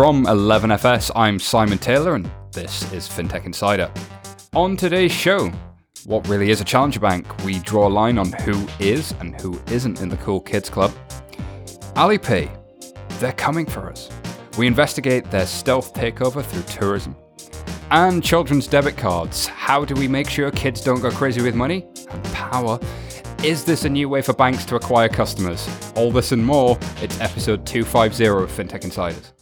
From 11FS, I'm Simon Taylor, and this is FinTech Insider. On today's show, what really is a challenger bank? We draw a line on who is and who isn't in the Cool Kids Club. Alipay, they're coming for us. We investigate their stealth takeover through tourism. And children's debit cards. How do we make sure kids don't go crazy with money? And power. Is this a new way for banks to acquire customers? All this and more. It's episode 250 of FinTech Insiders.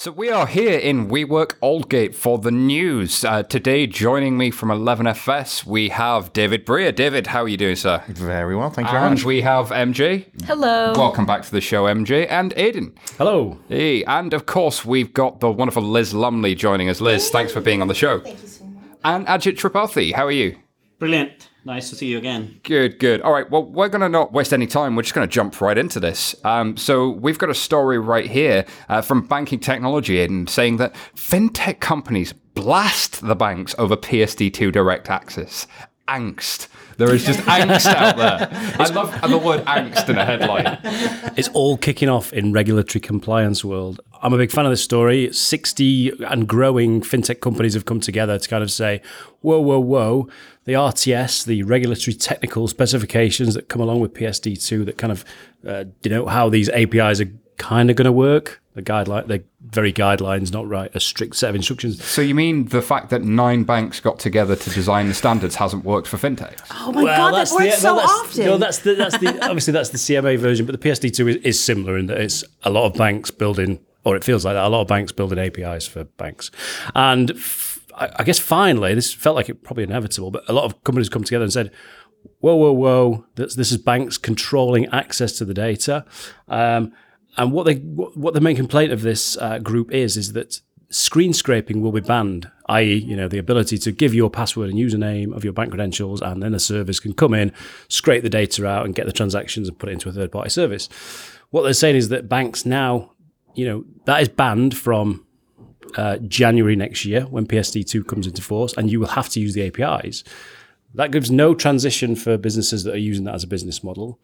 So we are here in WeWork Aldgate for the news. Uh, today, joining me from 11FS, we have David Brear. David, how are you doing, sir? Very well, thank you very And much. we have MJ. Hello. Welcome back to the show, MJ, and Aiden. Hello. Hey, and of course, we've got the wonderful Liz Lumley joining us. Liz, thanks for being on the show. Thank you so much. And Ajit Tripathi, how are you? Brilliant. Nice to see you again. Good, good. All right, well, we're going to not waste any time. We're just going to jump right into this. Um, so, we've got a story right here uh, from Banking Technology Aiden, saying that fintech companies blast the banks over PSD2 direct access. Angst. There is just angst out there. I love the word angst in a headline. It's all kicking off in regulatory compliance world. I'm a big fan of this story. 60 and growing fintech companies have come together to kind of say, whoa, whoa, whoa. The RTS, the regulatory technical specifications that come along with PSD2 that kind of uh, denote how these APIs are kind of going to work. The guideline, the very guidelines, not right, a strict set of instructions. So, you mean the fact that nine banks got together to design the standards hasn't worked for fintechs? Oh my god, that works so that's, often. No, that's the, that's the obviously that's the CMA version, but the PSD2 is, is similar in that it's a lot of banks building, or it feels like that, a lot of banks building APIs for banks, and f- I, I guess finally this felt like it probably inevitable, but a lot of companies come together and said. Whoa, whoa, whoa! This, this is banks controlling access to the data, um, and what they what, the main complaint of this uh, group is is that screen scraping will be banned, i.e., you know, the ability to give your password and username of your bank credentials, and then a service can come in, scrape the data out, and get the transactions and put it into a third party service. What they're saying is that banks now, you know, that is banned from uh, January next year when PSD2 comes into force, and you will have to use the APIs. That gives no transition for businesses that are using that as a business model.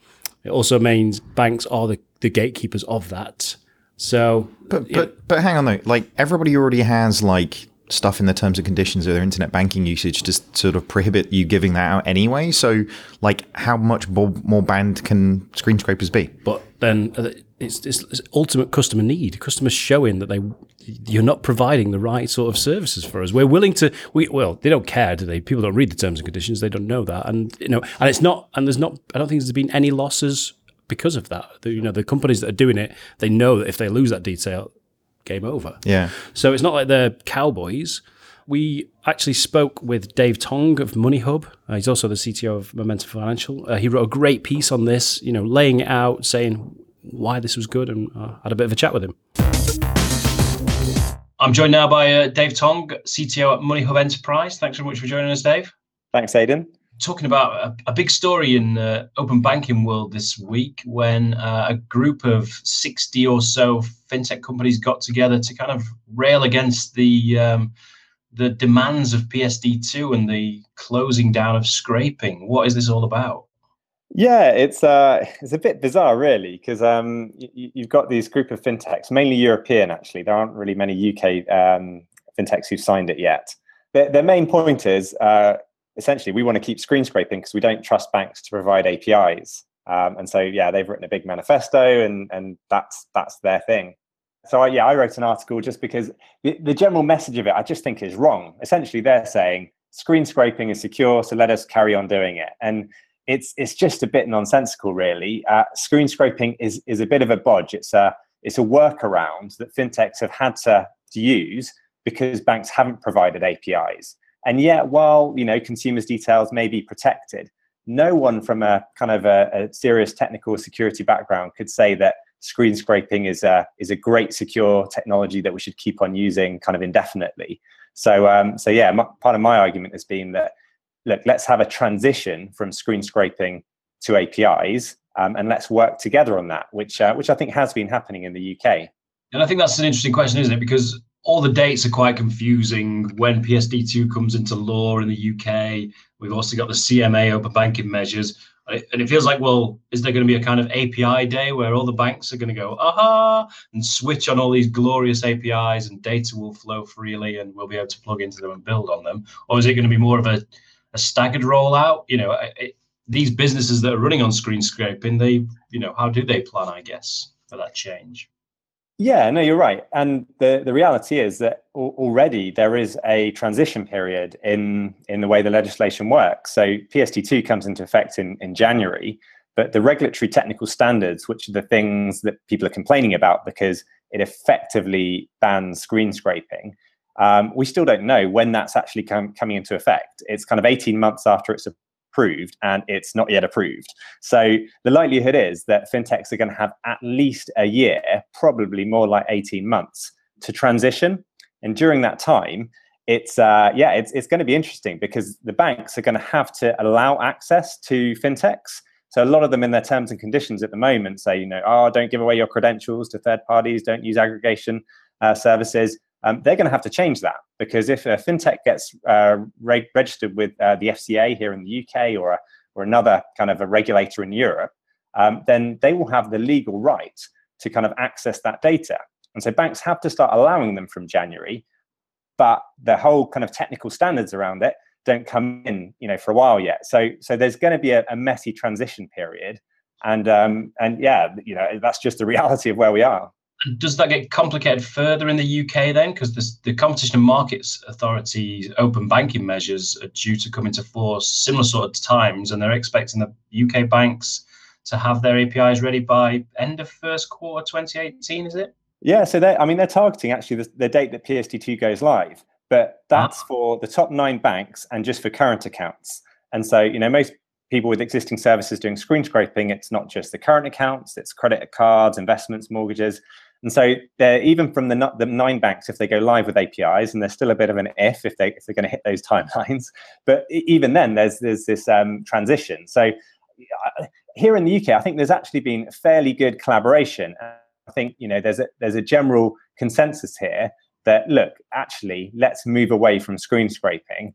It also means banks are the, the gatekeepers of that. So, But but but hang on though, like everybody already has like stuff in the terms and conditions of their internet banking usage to sort of prohibit you giving that out anyway. So like, how much more, more banned can screen scrapers be? but then uh, it's, it's, it's ultimate customer need. Customers showing that they you're not providing the right sort of services for us. We're willing to. We well, they don't care, do they? People don't read the terms and conditions. They don't know that, and you know, and it's not. And there's not. I don't think there's been any losses because of that. The, you know, the companies that are doing it, they know that if they lose that detail, game over. Yeah. So it's not like they're cowboys. We actually spoke with Dave Tonge of Moneyhub. Uh, he's also the CTO of Momentum Financial. Uh, he wrote a great piece on this, you know, laying it out, saying why this was good, and uh, had a bit of a chat with him. I'm joined now by uh, Dave Tonge, CTO at Moneyhub Enterprise. Thanks very much for joining us, Dave. Thanks, Aidan. Talking about a, a big story in the open banking world this week when uh, a group of 60 or so fintech companies got together to kind of rail against the um, the demands of PSD2 and the closing down of scraping. What is this all about? Yeah, it's uh, it's a bit bizarre, really, because um, you, you've got these group of fintechs, mainly European. Actually, there aren't really many UK um, fintechs who've signed it yet. Their, their main point is uh, essentially we want to keep screen scraping because we don't trust banks to provide APIs. Um, and so, yeah, they've written a big manifesto, and and that's that's their thing. So, I, yeah, I wrote an article just because the, the general message of it, I just think, is wrong. Essentially, they're saying screen scraping is secure, so let us carry on doing it. And it's it's just a bit nonsensical, really. Uh, screen scraping is is a bit of a bodge. It's a it's a workaround that fintechs have had to, to use because banks haven't provided APIs. And yet, while you know consumers' details may be protected, no one from a kind of a, a serious technical security background could say that screen scraping is a is a great secure technology that we should keep on using kind of indefinitely. So um, so yeah, m- part of my argument has been that look, let's have a transition from screen scraping to APIs, um, and let's work together on that, which uh, which I think has been happening in the UK. And I think that's an interesting question, isn't it? Because all the dates are quite confusing when PSD2 comes into law in the UK. We've also got the CMA open banking measures. and it feels like, well, is there going to be a kind of API day where all the banks are going to go, aha, and switch on all these glorious APIs and data will flow freely and we'll be able to plug into them and build on them? Or is it going to be more of a, a staggered rollout? You know, it, these businesses that are running on screen scraping, they, you know, how do they plan, I guess, for that change? Yeah, no, you're right. And the, the reality is that already there is a transition period in, in the way the legislation works. So PSD2 comes into effect in, in January, but the regulatory technical standards, which are the things that people are complaining about because it effectively bans screen scraping, um, we still don't know when that's actually com- coming into effect. It's kind of 18 months after it's approved and it's not yet approved. So the likelihood is that fintechs are going to have at least a year, probably more like 18 months to transition. And during that time, it's uh, yeah, it's it's going to be interesting because the banks are going to have to allow access to fintechs. So a lot of them in their terms and conditions at the moment say, you know, oh, don't give away your credentials to third parties, don't use aggregation uh, services um, they're going to have to change that because if a fintech gets uh, re- registered with uh, the FCA here in the UK or a, or another kind of a regulator in Europe, um, then they will have the legal right to kind of access that data. And so banks have to start allowing them from January, but the whole kind of technical standards around it don't come in, you know, for a while yet. So so there's going to be a, a messy transition period, and um, and yeah, you know, that's just the reality of where we are does that get complicated further in the UK then? Because the Competition and Markets Authority open banking measures are due to come into force similar sort of times, and they're expecting the UK banks to have their APIs ready by end of first quarter 2018. Is it? Yeah, so they I mean they're targeting actually the, the date that PSD2 goes live, but that's ah. for the top nine banks and just for current accounts. And so you know most people with existing services doing screen scraping, it's not just the current accounts, it's credit cards, investments, mortgages. And so they're even from the, the nine banks, if they go live with APIs, and there's still a bit of an if if they if they're going to hit those timelines. But even then, there's there's this um, transition. So here in the UK, I think there's actually been fairly good collaboration. I think you know there's a there's a general consensus here that look, actually, let's move away from screen scraping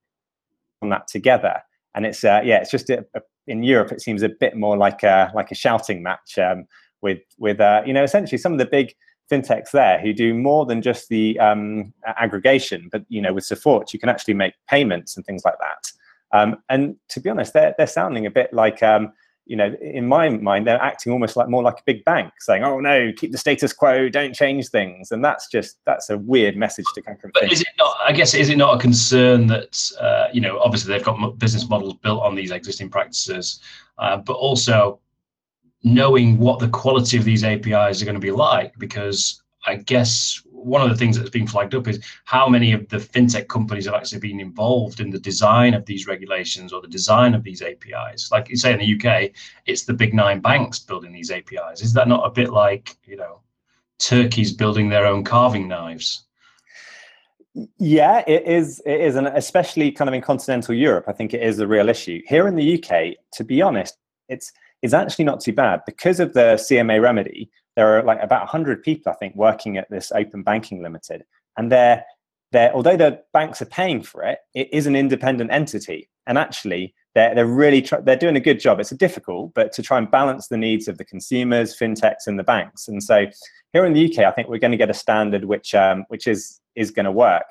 on that together. And it's uh, yeah, it's just a, a, in Europe, it seems a bit more like a like a shouting match um, with with uh, you know essentially some of the big fintechs there who do more than just the um, aggregation, but you know, with support, you can actually make payments and things like that. Um, and to be honest, they're they're sounding a bit like um, you know, in my mind, they're acting almost like more like a big bank, saying, "Oh no, keep the status quo, don't change things," and that's just that's a weird message to come from. But is it not? I guess is it not a concern that uh, you know, obviously they've got business models built on these existing practices, uh, but also knowing what the quality of these APIs are going to be like, because I guess one of the things that's been flagged up is how many of the fintech companies have actually been involved in the design of these regulations or the design of these APIs. Like you say in the UK, it's the big nine banks building these APIs. Is that not a bit like, you know, turkeys building their own carving knives? Yeah, it is. It is, and especially kind of in continental Europe, I think it is a real issue. Here in the UK, to be honest, it's is actually not too bad because of the CMA remedy. There are like about 100 people, I think, working at this Open Banking Limited, and they're they're although the banks are paying for it, it is an independent entity, and actually they're they're really they're doing a good job. It's difficult, but to try and balance the needs of the consumers, fintechs, and the banks. And so here in the UK, I think we're going to get a standard which um, which is is going to work.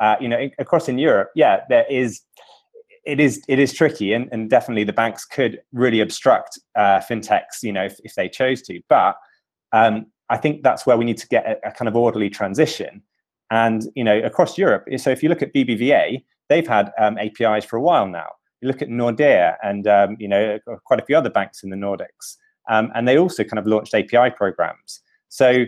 Uh, you know, across in Europe, yeah, there is it is it is tricky, and, and definitely the banks could really obstruct uh, fintechs, you know, if, if they chose to. But um, I think that's where we need to get a, a, kind of orderly transition. And you know, across Europe, so if you look at BBVA, they've had um, APIs for a while now. You look at Nordea, and um, you know, quite a few other banks in the Nordics, um, and they also kind of launched API programs. So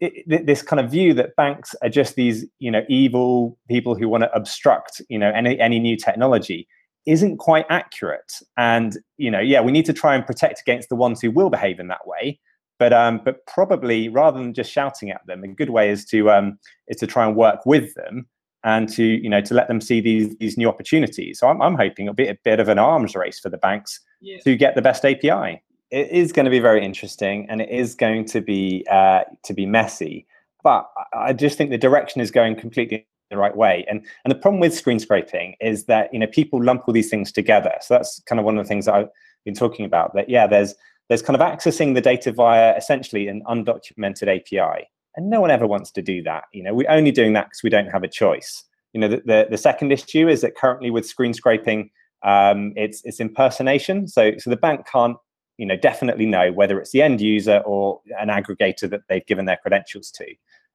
it, this kind of view that banks are just these, you know, evil people who want to obstruct, you know, any any new technology isn't quite accurate. And you know, yeah, we need to try and protect against the ones who will behave in that way. But um, but probably rather than just shouting at them, a good way is to um, is to try and work with them and to you know to let them see these these new opportunities. So I'm, I'm hoping it'll be a bit of an arms race for the banks yeah. to get the best API. It is going to be very interesting, and it is going to be uh, to be messy. But I just think the direction is going completely the right way. And and the problem with screen scraping is that you know people lump all these things together. So that's kind of one of the things that I been talking about. That yeah, there's there's kind of accessing the data via essentially an undocumented API, and no one ever wants to do that. You know, we're only doing that because we don't have a choice. You know, the, the, the second issue is that currently with screen scraping, um, it's it's impersonation. So so the bank can't you know definitely know whether it's the end user or an aggregator that they've given their credentials to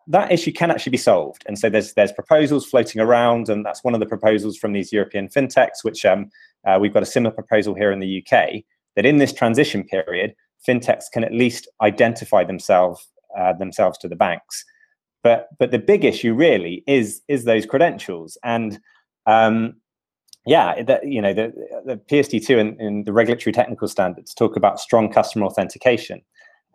that issue can actually be solved. And so there's there's proposals floating around, and that's one of the proposals from these European fintechs, which um, uh, we've got a similar proposal here in the UK. That in this transition period, fintechs can at least identify themselves uh, themselves to the banks. But but the big issue really is is those credentials, and um, yeah, that, you know the, the PSD2 and, and the regulatory technical standards talk about strong customer authentication.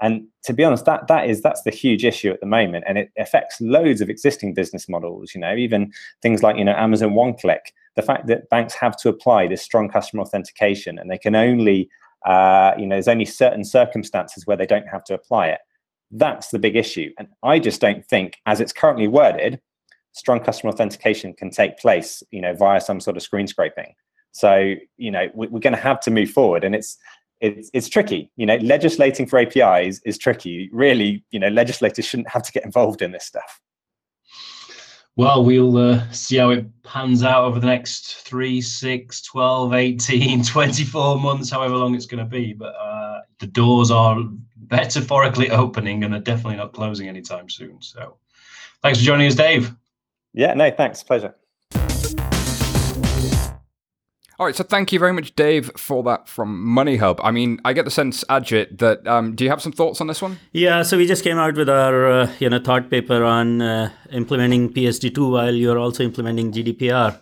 And to be honest, that that is that's the huge issue at the moment, and it affects loads of existing business models. You know, even things like you know Amazon One Click. The fact that banks have to apply this strong customer authentication, and they can only uh, you know there's only certain circumstances where they don't have to apply it. That's the big issue, and I just don't think, as it's currently worded, strong customer authentication can take place. You know, via some sort of screen scraping. So you know we're going to have to move forward, and it's it's it's tricky. You know, legislating for APIs is tricky. Really, you know, legislators shouldn't have to get involved in this stuff. Well, we'll uh, see how it pans out over the next 3, 6, 12, 18, 24 months, however long it's going to be. But uh, the doors are metaphorically opening and they're definitely not closing anytime soon. So thanks for joining us, Dave. Yeah, no, thanks. Pleasure. All right, so thank you very much, Dave, for that from Moneyhub. I mean, I get the sense, Ajit, that um, do you have some thoughts on this one? Yeah, so we just came out with our uh, you know thought paper on uh, implementing PSD2 while you're also implementing GDPR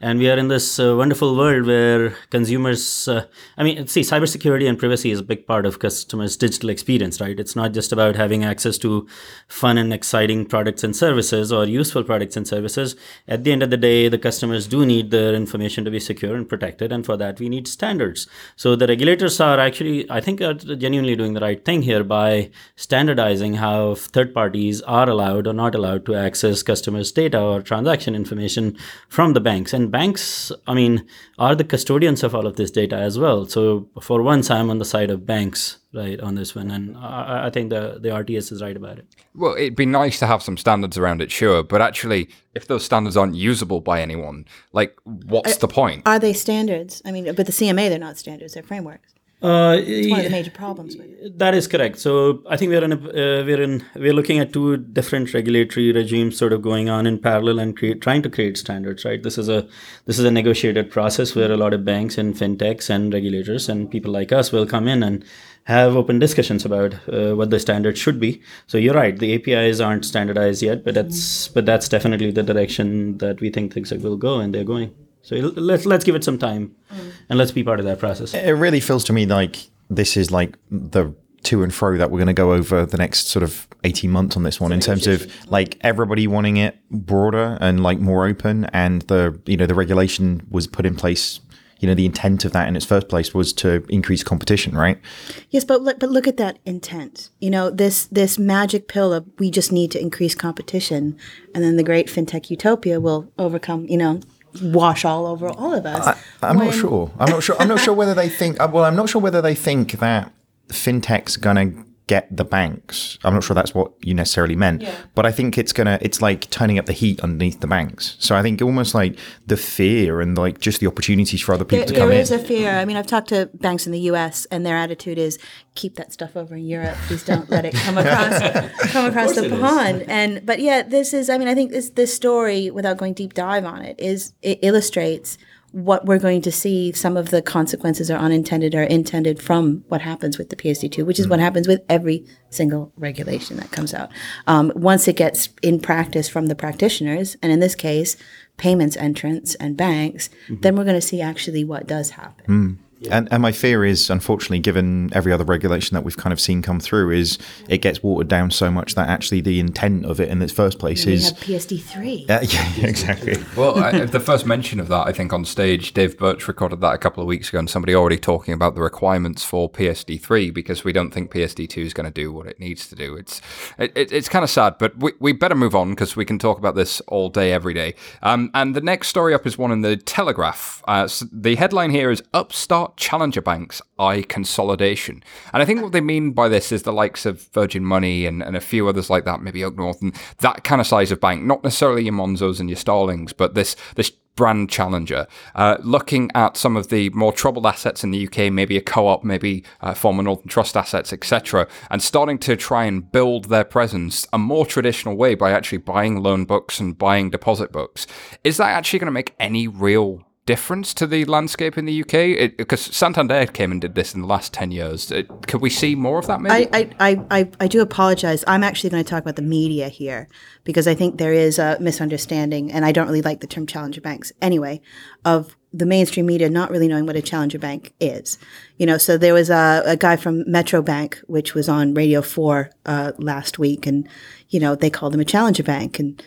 and we are in this uh, wonderful world where consumers uh, i mean see cybersecurity and privacy is a big part of customers digital experience right? It's not just about having access to fun and exciting products and services or useful products and services. At the end of the day the customers do need their information to be secure and protected and for that we need standards. So the regulators are actually i think are genuinely doing the right thing here by standardizing how third parties are allowed or not allowed to access customers data or transaction information from the banks. And banks, I mean, are the custodians of all of this data as well. So for once, I'm on the side of banks, right, on this one, and I, I think the the RTS is right about it. Well, it'd be nice to have some standards around it, sure, but actually, if those standards aren't usable by anyone, like, what's the point? Are they standards? I mean, but the CMA, they're not standards; they're frameworks. Uh, it's one of the major problems. That is correct. So I think we're in a, uh, we're in we're looking at two different regulatory regimes sort of going on in parallel and create, trying to create standards. Right. This is a this is a negotiated process where a lot of banks and fintechs and regulators and people like us will come in and have open discussions about uh, what the standards should be. So you're right. The APIs aren't standardized yet, but that's mm-hmm. but that's definitely the direction that we think things will go, and they're going. So let's let's give it some time, mm. and let's be part of that process. It really feels to me like this is like the to and fro that we're going to go over the next sort of 18 months on this one in terms of like everybody wanting it broader and like more open and the you know the regulation was put in place you know the intent of that in its first place was to increase competition right yes but look, but look at that intent you know this this magic pill of we just need to increase competition and then the great fintech utopia will overcome you know wash all over all of us. I, am not sure. I'm not sure. I'm not sure whether they think. Uh, well, I'm not sure whether they think that fintech's gonna get the banks. I'm not sure that's what you necessarily meant, yeah. but I think it's gonna it's like turning up the heat underneath the banks. So I think almost like the fear and like just the opportunities for other people there, to come in. There is a fear. I mean, I've talked to banks in the U.S. and their attitude is keep that stuff over in Europe. Please don't let it come across come across the pond. And but yeah, this is. I mean, I think this this story, without going deep dive on it, is it illustrates what we're going to see some of the consequences are unintended or intended from what happens with the PSD2, which is mm-hmm. what happens with every single regulation that comes out. Um, once it gets in practice from the practitioners, and in this case, payments entrants and banks, mm-hmm. then we're going to see actually what does happen. Mm. Yeah. And, and my fear is, unfortunately, given every other regulation that we've kind of seen come through, is it gets watered down so much that actually the intent of it in its first place and is PSD three. Uh, yeah, exactly. well, I, the first mention of that, I think, on stage, Dave Birch recorded that a couple of weeks ago, and somebody already talking about the requirements for PSD three because we don't think PSD two is going to do what it needs to do. It's it, it's kind of sad, but we, we better move on because we can talk about this all day, every day. Um, and the next story up is one in the Telegraph. Uh, so the headline here is Upstart not challenger banks, eye consolidation. And I think what they mean by this is the likes of Virgin Money and, and a few others like that, maybe OakNorth, and that kind of size of bank, not necessarily your Monzos and your Starlings, but this this brand challenger. Uh, looking at some of the more troubled assets in the UK, maybe a co-op, maybe uh, former Northern Trust assets, etc., and starting to try and build their presence a more traditional way by actually buying loan books and buying deposit books. Is that actually going to make any real difference to the landscape in the UK? Because Santander came and did this in the last 10 years. It, could we see more of that maybe? I, I, I, I do apologize. I'm actually going to talk about the media here because I think there is a misunderstanding, and I don't really like the term challenger banks anyway, of the mainstream media not really knowing what a challenger bank is. You know, so there was a, a guy from Metro Bank, which was on Radio 4 uh, last week, and, you know, they called him a challenger bank. And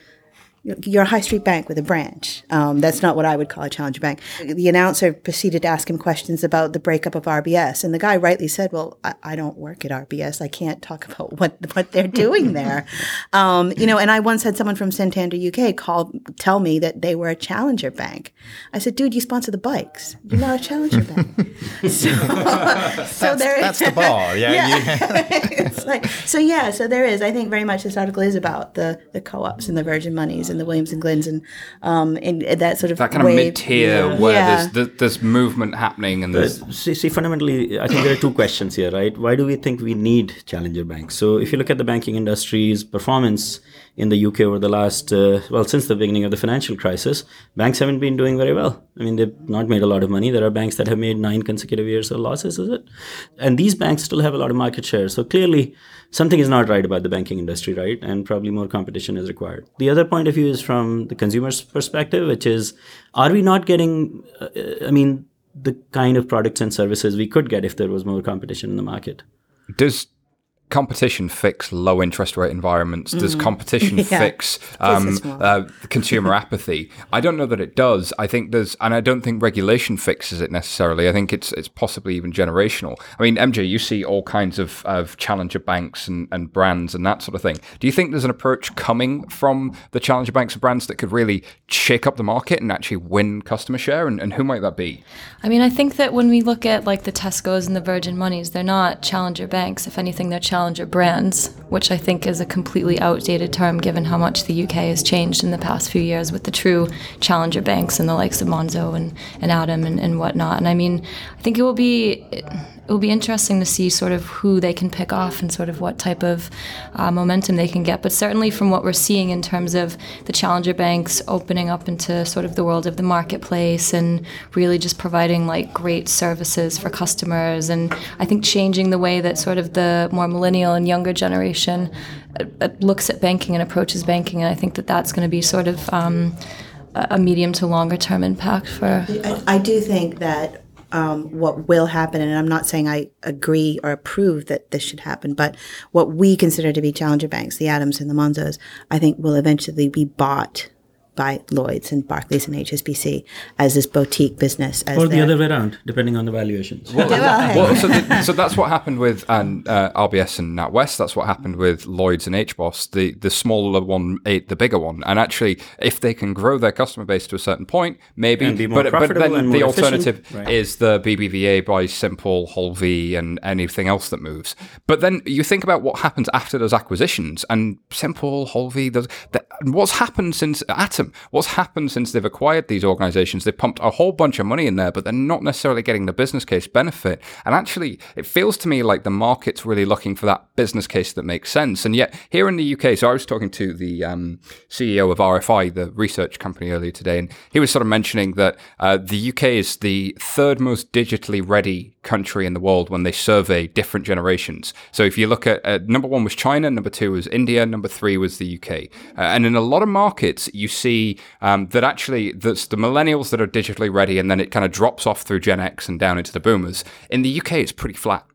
you're a high street bank with a branch. Um, that's not what I would call a challenger bank. The announcer proceeded to ask him questions about the breakup of RBS, and the guy rightly said, "Well, I, I don't work at RBS. I can't talk about what what they're doing there." um, you know, and I once had someone from Santander UK call tell me that they were a challenger bank. I said, "Dude, you sponsor the bikes. You're not a challenger bank." so, so that's, there, that's the bar. Yeah. yeah. it's like, so yeah. So there is. I think very much this article is about the the co-ops and the Virgin Monies and the Williams and Glyn's and um and that sort of that kind wave. of mid tier Yeah. where Yeah. there's there's movement happening and But there's see, see, fundamentally, I think there are two questions here, right? Why do we think we need challenger banks? So, if you look at the banking industry's performance in the UK over the last, uh, well, since the beginning of the financial crisis, banks haven't been doing very well. I mean, they've not made a lot of money. There are banks that have made nine consecutive years of losses, is it? And these banks still have a lot of market share. So, clearly, something is not right about the banking industry, right? And probably more competition is required. The other point of view is from the consumer's perspective, which is, are we not getting, uh, I mean, the kind of products and services we could get if there was more competition in the market. does competition fix low interest rate environments? Does competition Mm. Yeah. fix um, uh, consumer apathy? I don't know that it does. I think there's, and I don't think regulation fixes it necessarily. I think it's it's possibly even generational. I mean, MJ, you see all kinds of, of challenger banks and, and brands and that sort of thing. Do you think there's an approach coming from the challenger banks and brands that could really shake up the market and actually win customer share? And, and who might that be? I mean, I think that when we look at like the Tesco's and the Virgin Monies, they're not challenger banks. If anything, they're challenger brands, which I think is a completely outdated term given how much the UK has changed in the past few years with the true challenger banks and the likes of Monzo and, and Atom and, and whatnot. And I mean, I think it will be it will be interesting to see sort of who they can pick off and sort of what type of uh, momentum they can get. But certainly from what we're seeing in terms of the challenger banks opening up into sort of the world of the marketplace and really just providing like great services for customers. And I think changing the way that sort of the more millennial and younger generation uh, uh, looks at banking and approaches banking. And I think that that's going to be sort of um, a a medium to longer term impact for I, I do think that um, what will happen, and I'm not saying I agree or approve that this should happen, but what we consider to be challenger banks, the Atoms and the Monzos, I think will eventually be bought by Lloyd's and Barclays and HSBC as this boutique business. As Or the other way around, depending on the valuations. well, so, the, so that's what happened with um, uh, RBS and NatWest. That's what happened with Lloyd's and HBOS. The the smaller one ate the bigger one. And actually, if they can grow their customer base to a certain point, maybe. And be more but, but then and the efficient, alternative right. is the BBVA by Simple, Holvi, and anything else that moves. But then you think about what happens after those acquisitions, and Simple, Holvi, Those, that, what's happened since Atom? What's happened since they've acquired these organizations? They've pumped a whole bunch of money in there, but they're not necessarily getting the business case benefit. And actually, it feels to me like the market's really looking for that business case that makes sense. And yet, here in the UK, so I was talking to the um, CEO of RFI, the research company, earlier today, and he was sort of mentioning that uh, the UK is the third most digitally ready country in the world when they survey different generations. So if you look at uh, number one was China, number two was India, number three was the UK. Uh, and in a lot of markets, you see um, that actually that's the millennials that are digitally ready, and then it kind of drops off through Gen X and down into the boomers. In the UK, it's pretty flat.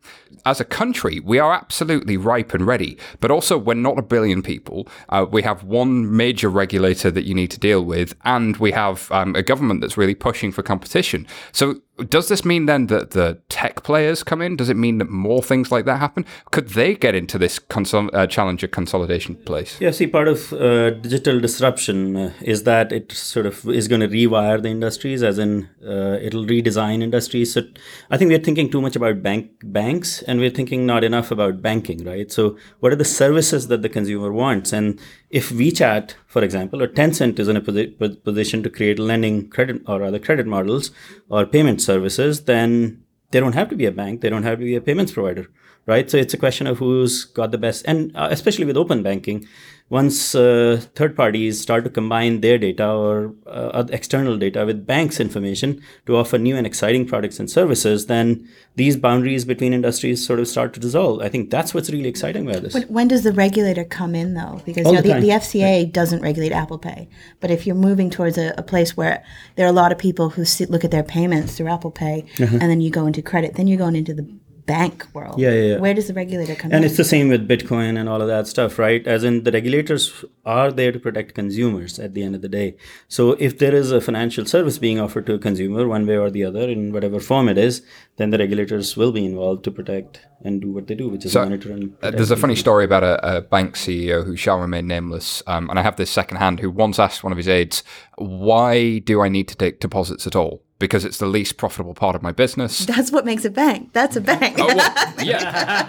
As a country, we are absolutely ripe and ready, but also we're not a billion people. Uh, we have one major regulator that you need to deal with, and we have um, a government that's really pushing for competition. So does this mean then that the tech players come in? Does it mean that more things like that happen? Could they get into this consol- uh, challenger consolidation place? Yeah, see, part of uh, digital disruption uh, is that it sort of is going to rewire the industries, as in uh, it'll redesign industries. So I think we're thinking too much about bank banks, and we're thinking not enough about banking, right? So what are the services that the consumer wants? And if WeChat, for example, or Tencent is in a posi- position to create lending credit or other credit models or payment services, then they don't have to be a bank. They don't have to be a payments provider, right? So it's a question of who's got the best, and uh, especially with open banking, once uh, third parties start to combine their data or uh, external data with banks' information to offer new and exciting products and services, then these boundaries between industries sort of start to dissolve. I think that's what's really exciting about this. When, when does the regulator come in, though? Because you know, the, the, the, FCA yeah. doesn't regulate Apple Pay, but if you're moving towards a, a place where there are a lot of people who sit, look at their payments through Apple Pay, uh-huh. and then you go into credit, then you're going into the bank world. Yeah, yeah, yeah. Where does the regulator come and in? And it's the same with Bitcoin and all of that stuff, right? As in, the regulators are there to protect consumers at the end of the day. So if there is a financial service being offered to a consumer, one way or the other, in whatever form it is, then the regulators will be involved to protect and do what they do, which is so, monitor and. Uh, there's a funny story about a, a, bank CEO who shall remain nameless, um, and I have this secondhand who once asked one of his aides, "Why do I need to take deposits at all?" Because it's the least profitable part of my business. That's what makes a bank. That's a bank. Oh, well, yeah.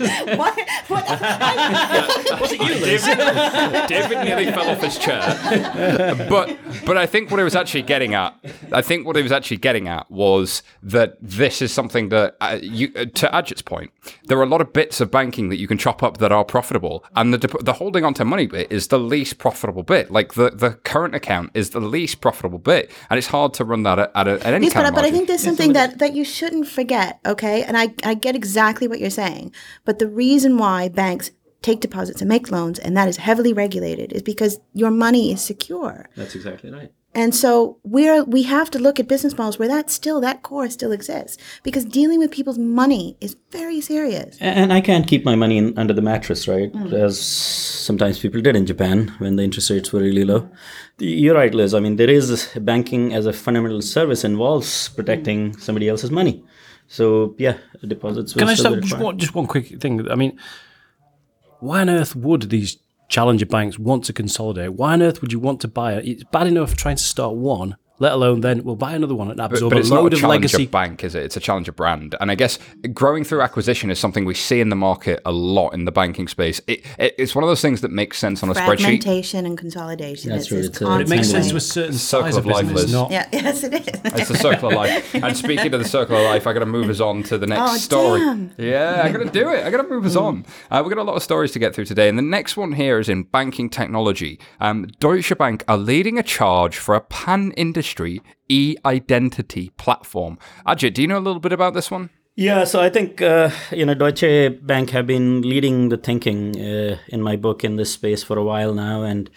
what? what? Was it you, David, David nearly fell off his chair. But but I think what he was actually getting at, I think what he was actually getting at was that this is something that, uh, you, uh, to Ajit's point, there are a lot of bits of banking that you can chop up that are profitable, and the the holding onto money bit is the least profitable bit. Like the the current account is the least least profitable bit, and it's hard to run that at, at, at any yes, kind but, of but I think there's something that, that you shouldn't forget, okay? And I, I get exactly what you're saying. But the reason why banks take deposits and make loans, and that is heavily regulated, is because your money is secure. That's exactly right. And so we're we have to look at business models where that still that core still exists because dealing with people's money is very serious. And I can't keep my money in, under the mattress, right? Mm. As sometimes people did in Japan when the interest rates were really low. You're right, Liz. I mean, there is banking as a fundamental service involves protecting mm. somebody else's money. So yeah, deposits. Can I stop just one, just one quick thing? I mean, why on earth would these challenger banks want to consolidate. Why on earth would you want to buy it? It's bad enough trying to start one let alone then we'll buy another one and absorb but, but a load a of legacy bank is it? It's a challenger brand. And i guess growing through acquisition is something we see in the market a lot in the banking space. It, it, it's one of those things that makes sense on a spreadsheet. Fragmentation and consolidation. That's it's, it's it makes sense to a certain circle of life Liz. Not... yeah yes it is. It's a circle of life. And speaking of the circle of life i gotta move us on to the next oh, story. damn. yeah i gotta do it. I gotta move us on. Uh, we've got a lot of stories to get through today and the next one here is in banking technology. Um, deutsche bank are leading a charge for a pan-industry e-identity platform. Ajit, do you know a little bit about this one? Yeah, so I think uh, you know Deutsche Bank have been leading the thinking uh, in my book in this space for a while now, and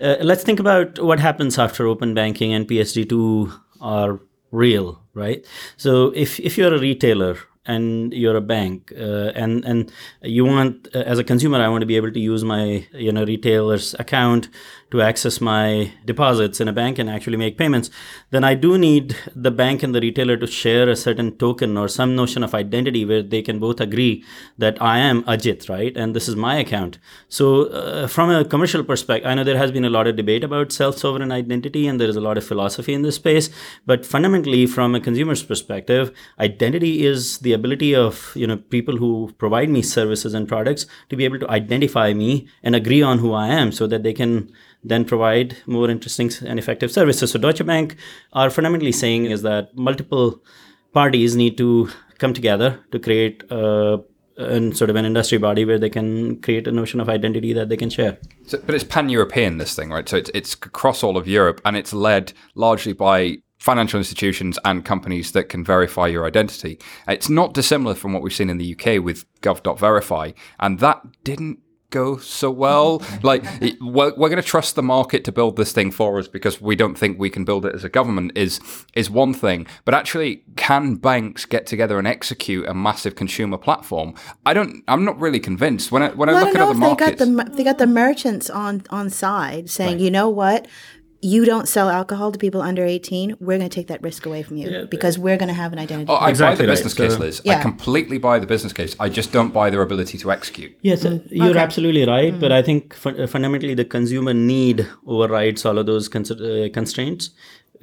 uh, let's think about what happens after open banking and PSD two are real, right? So if if you're a retailer and you're a bank uh, and and you want uh, as a consumer i want to be able to use my you know retailer's account to access my deposits in a bank and actually make payments, then I do need the bank and the retailer to share a certain token or some notion of identity where they can both agree that I am Ajit, right? And this is my account. So, uh, from a commercial perspective, I know there has been a lot of debate about self sovereign identity and there is a lot of philosophy in this space. But fundamentally, from a consumer's perspective, identity is the ability of you know people who provide me services and products to be able to identify me and agree on who I am so that they can then provide more interesting and effective services. So Deutsche Bank are fundamentally saying is that multiple parties need to come together to create uh, a, a sort of an industry body where they can create a notion of identity that they can share. So, but it's pan-European, this thing, right? So it's, it's across all of Europe, and it's led largely by financial institutions and companies that can verify your identity. It's not dissimilar from what we've seen in the UK with gov.verify, and that didn't go so well. like, we're, we're going to trust the market to build this thing for us because we don't think we can build it as a government is is one thing. But actually, can banks get together and execute a massive consumer platform? I don't. I'm not really convinced. When I when Well, I I look don't at other if they markets, got the they got the merchants on on side saying, you know what, you don't sell alcohol to people under eighteen. We're going to take that risk away from you because we're going to have an identity. oh, I Exactly buy the right. business So- case, Liz. I completely buy the business case. I just don't buy their ability to execute. Yes, uh, you're Okay. absolutely right. But I think fu- uh, fundamentally the consumer need overrides all of those cons- uh, constraints.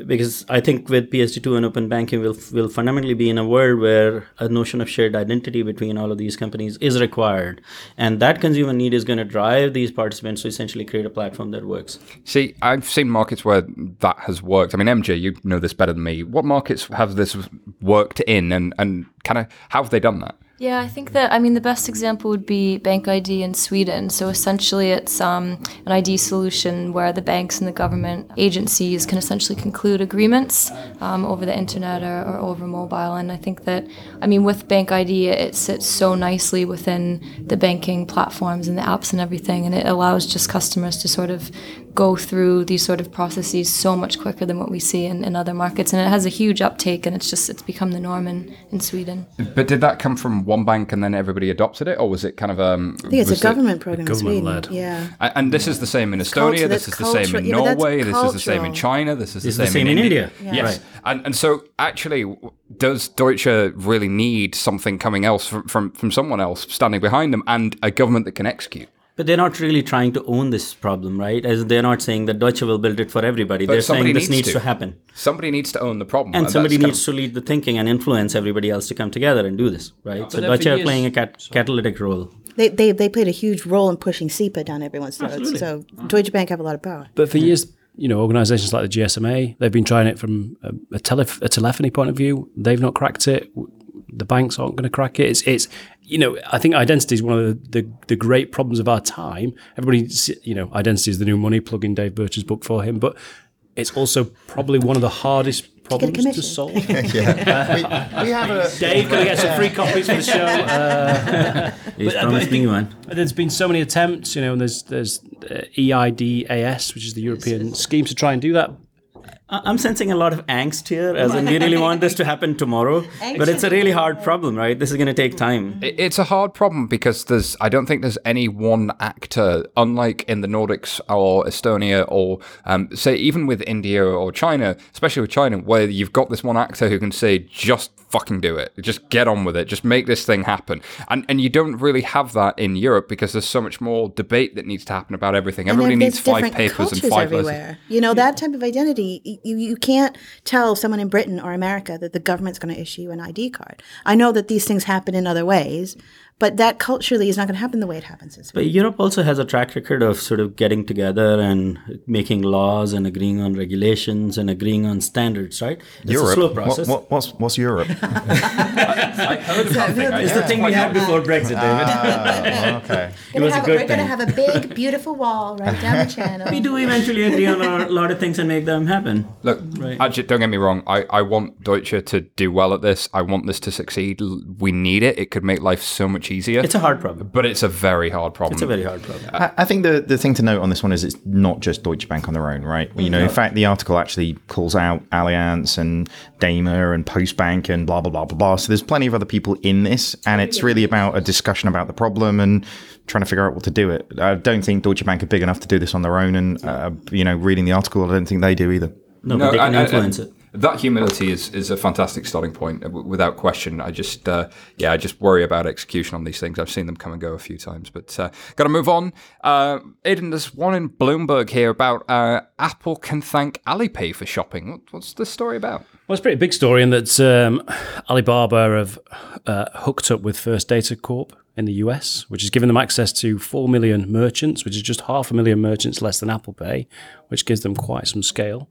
Because I think with PSD2 and open banking, we'll, we'll fundamentally be in a world where a notion of shared identity between all of these companies is required. And that consumer need is going to drive these participants to essentially create a platform that works. See, I've seen markets where that has worked. I mean, MJ, you know this better than me. What markets have this worked in, and and kind of how have they done that? Yeah, I think that, I mean, the best example would be Bank ID in Sweden. So essentially, it's um, an ID solution where the banks and the government agencies can essentially conclude agreements um, over the internet or, or over mobile. And I think that, I mean, with Bank ID, it sits so nicely within the banking platforms and the apps and everything. And it allows just customers to sort of go through these sort of processes so much quicker than what we see in, in other markets. And it has a huge uptake, and it's just, it's become the norm in, in Sweden. But did that come from one bank and then everybody adopted it, or was it kind of um? I think it's was a it- government program in Sweden. government-led. Yeah. And this is the same in Estonia. culture- This that's is the same in cultural- yeah, Norway. This is the same in. China. This is the same, the same in India. Yeah. Yes, Right. and and so actually, does Deutsche really need something coming else from, from from someone else standing behind them and a government that can execute? But they're not really trying to own this problem, right? As they're not saying that Deutsche will build it for everybody. they're somebody saying this needs needs to. to happen. Somebody needs to own the problem, and somebody that's kind needs to lead the thinking and influence everybody else to come together and do this, right? so then Deutsche are years- playing a cat- catalytic role. They, they, they played a huge role in pushing SEPA down everyone's throats. So Deutsche Bank have a lot of power. But for years, you know, organisations like the GSMA, they've been trying it from a, a, tele- a telephony point of view. They've not cracked it. The banks aren't going to crack it. It's, it's, you know, I think identity is one of the, the, the great problems of our time. Everybody, you know, identity is the new money. Plug in Dave Birch's book for him, but it's also probably one of the hardest problems to commission. solve. yeah. we, we have a Dave, going to get some free copies for the show. Uh, He's but I promised me think- one. there's been so many attempts, you know, and there's there's uh, EIDAS, which is the European scheme to try and do that. I- I'm sensing a lot of angst here, as in we really want this to happen tomorrow. but it's a really hard problem, right? This is going to take time. It's a hard problem because there's. I don't think there's any one actor, unlike in the Nordics or Estonia or um, say even with India or China, especially with China, where you've got this one actor who can say just fucking do it, just get on with it, just make this thing happen, and and you don't really have that in Europe because there's so much more debate that needs to happen about everything. Everybody needs five papers and cultures five lessons. You know that type of identity. You you can't tell someone in Britain or America that the government's going to issue an ID card. I know that these things happen in other ways, but that culturally is not going to happen the way it happens in Sweden. But Europe also has a track record of sort of getting together and making laws and agreeing on regulations and agreeing on standards, right? It's Europe. a slow process. what- what's what's Europe? I heard of that thing. I- it's the thing we had before Brexit, David. Ah, okay. it was a good we're going to have a big, beautiful wall right down the channel. we do eventually agree on a lot of things and make them happen. Look, Right. actually, don't get me wrong. I, I want Deutsche to do well at this. I want this to succeed. We need it. It could make life so much easier. It's a hard problem. but it's a very hard problem. It's a very hard problem. I, I think the, the thing to note on this one is it's not just Deutsche Bank on their own, right? You know, in fact, the article actually calls out Allianz and Daimler and Postbank and blah, blah, blah, blah, blah. So there's plenty of other people in this. And it's really about a discussion about the problem and trying to figure out what to do it. I don't think Deutsche Bank are big enough to do this on their own. And, uh, you know, reading the article, I don't think they do either. No, but they can I- I- influence I- it. That humility is, is a fantastic starting point, uh, without question. I just, uh, yeah, I just worry about execution on these things. I've seen them come and go a few times, but uh, got to move on. Uh, Aidan, there's one in Bloomberg here about uh, Apple can thank Alipay for shopping. What, what's this story about? Well, it's a pretty big story in that um, Alibaba have uh, hooked up with First Data Corp in the US, which has given them access to 4 million merchants, which is just half a million merchants less than Apple Pay, which gives them quite some scale.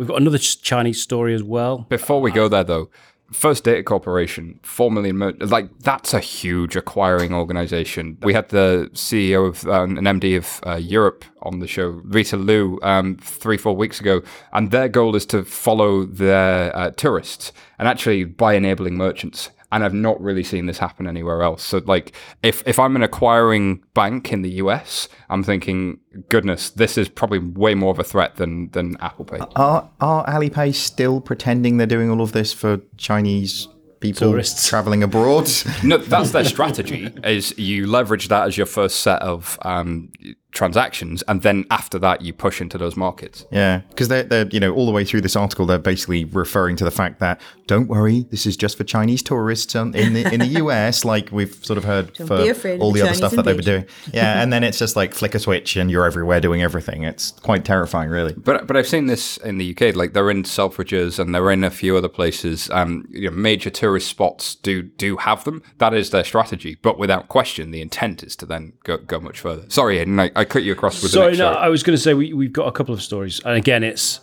We've got another Chinese story as well. Before we go there, though, First Data Corporation, four million, like that's a huge acquiring organization. We had the CEO of um, an MD of uh, Europe on the show, Rita Liu, um, three four weeks ago, and their goal is to follow their uh, tourists and actually by enabling merchants and I've not really seen this happen anywhere else. So, like, if if I'm an acquiring bank in the US, I'm thinking, goodness, this is probably way more of a threat than than Apple Pay. Are are Alipay still pretending they're doing all of this for Chinese people Tourists. traveling abroad? no, that's their strategy. Is you leverage that as your first set of um, transactions, and then after that, you push into those markets. yeah, because they're, they're you know all the way through this article, they're basically referring to the fact that don't worry, this is just for Chinese tourists on, in the in the US, like we've sort of heard Don't for be afraid of all the the other stuff that they were invasion. doing. Yeah, and then it's just like flick a switch and you're everywhere doing everything. It's quite terrifying, really. But but I've seen this in the UK. Like they're in Selfridges and they're in a few other places. Um, you know, major tourist spots do do have them. That is their strategy. But without question, the intent is to then go go much further. Sorry, Aidan, I, I cut you across with the Sorry, no, story. I was going to say we, we've got a couple of stories, and again, it's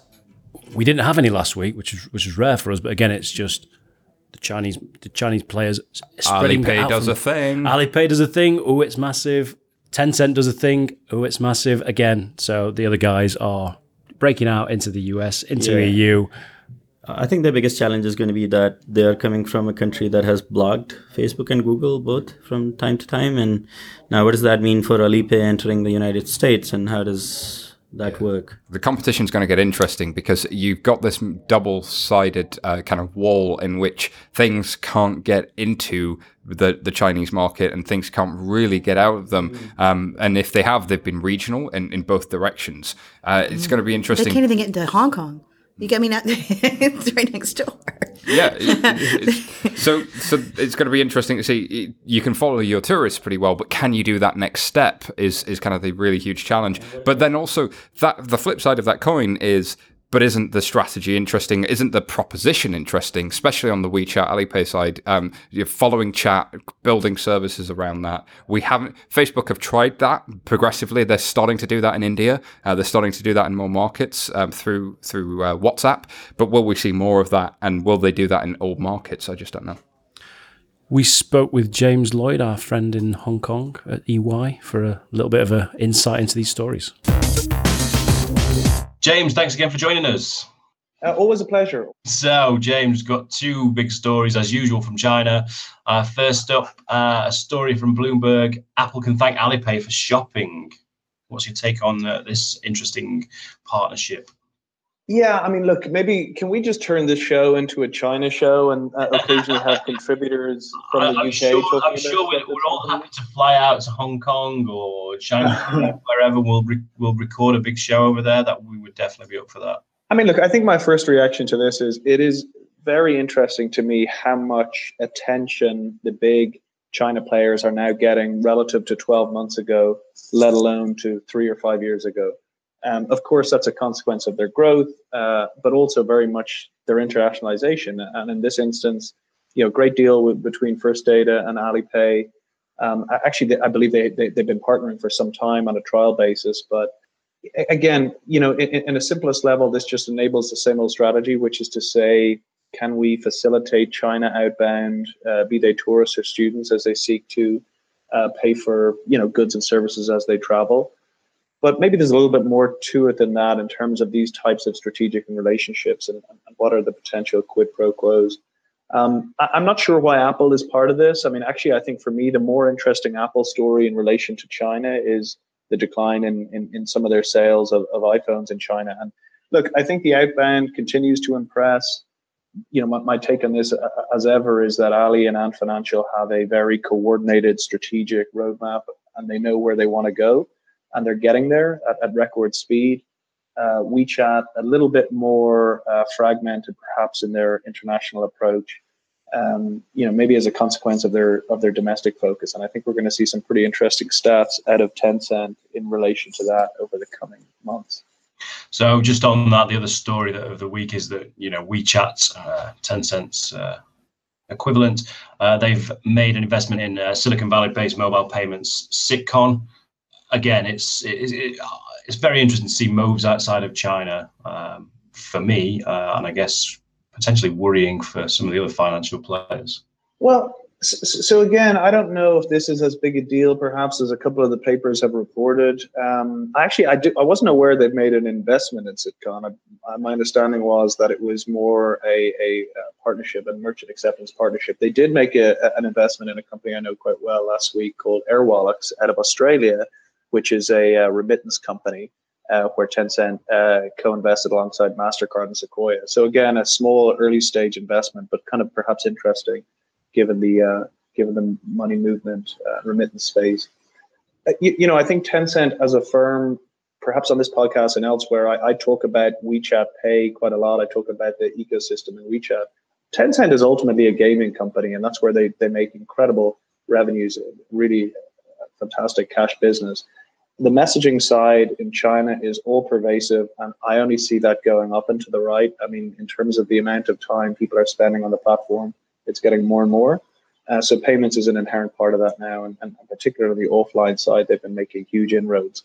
we didn't have any last week, which is which is rare for us. But again, it's just the Chinese the Chinese players spreading Alipay out does from- a thing. Alipay does a thing. Oh, it's massive. Tencent does a thing. Oh, it's massive again. So the other guys are breaking out into the US, into Yeah. EU. I think the biggest challenge is going to be that they are coming from a country that has blocked Facebook and Google both from time to time. And now, what does that mean for Alipay entering the United States, and how does that work? the competition is going to get interesting because you've got this double-sided uh, kind of wall in which things can't get into the the Chinese market and things can't really get out of them. Um, and if they have, they've been regional in, in both directions. Uh, it's going to be interesting. They interesting. can't even get into Hong Kong. You get me now? it's right next door. yeah. so so it's going to be interesting to see. You can follow your tourists pretty well, but can you do that next step? Is is kind of the really huge challenge. But then also that the flip side of that coin is. But isn't the strategy interesting? Isn't the proposition interesting, especially on the WeChat Alipay side? Um, you're following chat, building services around that. We haven't. Facebook have tried that progressively. They're starting to do that in India. Uh, they're starting to do that in more markets um, through through uh, WhatsApp. But will we see more of that? And will they do that in all markets? I just don't know. We spoke with James Lloyd, our friend in Hong Kong at EY, for a little bit of an insight into these stories. James, thanks again for joining us. Uh, always a pleasure. So, James got two big stories as usual from China. Uh, first up, uh, a story from Bloomberg Apple can thank Alipay for shopping. What's your take on uh, this interesting partnership? Yeah, I mean, look, maybe can we just turn this show into a China show and uh, occasionally have contributors from I- the I'm UK sure, talking I'm sure we're, we're all happy to fly out to Hong Kong or China, wherever we'll re- we'll record a big show over there. That we would definitely be up for that. I mean, look, I think my first reaction to this is it is very interesting to me how much attention the big China players are now getting relative to 12 months ago, let alone to three or five years ago. Um, of course, that's a consequence of their growth, uh, but also very much their internationalization. And in this instance, you know, great deal with, between First Data and Alipay. Um, actually, they, I believe they, they they've been partnering for some time on a trial basis, but again, you know, in, in a simplest level, this just enables the same old strategy, which is to say, can we facilitate China outbound, uh, be they tourists or students, as they seek to uh, pay for you know goods and services as they travel? But maybe there's a little bit more to it than that in terms of these types of strategic and relationships and, and what are the potential quid pro quos. Um, I, I'm not sure why Apple is part of this. I mean, actually, I think for me, the more interesting Apple story in relation to China is the decline in, in, in some of their sales of, of iPhones in China. And look, I think the outbound continues to impress. You know, my, my take on this, uh, as ever, is that Ali and Ant Financial have a very coordinated strategic roadmap and they know where they want to go and they're getting there at, at record speed. Uh, WeChat, a little bit more uh, fragmented, perhaps in their international approach. Um, you know, maybe as a consequence of their of their domestic focus, and I think we're going to see some pretty interesting stats out of Tencent in relation to that over the coming months. So, just on that, the other story that, of the week is that you know WeChat, uh, Tencent's uh, equivalent, uh, they've made an investment in uh, Silicon Valley-based mobile payments, Citcon. Again, it's it, it, it's very interesting to see moves outside of China um, for me, uh, and I guess potentially worrying for some of the other financial players. Well, So again, I don't know if this is as big a deal, perhaps as a couple of the papers have reported. Um, actually, I, do, I wasn't aware they'd made an investment in Citcon. I, my understanding was that it was more a, a, partnership, a merchant acceptance partnership. They did make a, an investment in a company I know quite well last week called Airwallex out of Australia, which is a, a remittance company. Uh, where Tencent uh, co-invested alongside Mastercard and Sequoia. So again, a small early stage investment, but kind of perhaps interesting given the uh, given the money movement uh, remittance phase. Uh, you, you, know, I think Tencent as a firm, perhaps on this podcast and elsewhere, I, I, talk about WeChat Pay quite a lot. I talk about the ecosystem in WeChat. Tencent is ultimately a gaming company, and that's where they they make incredible revenues, really fantastic cash business. The messaging side in China is all pervasive, and I only see that going up and to the right. I mean, in terms of the amount of time people are spending on the platform, it's getting more and more. Uh, so payments is an inherent part of that now, and, and particularly the offline side, they've been making huge inroads.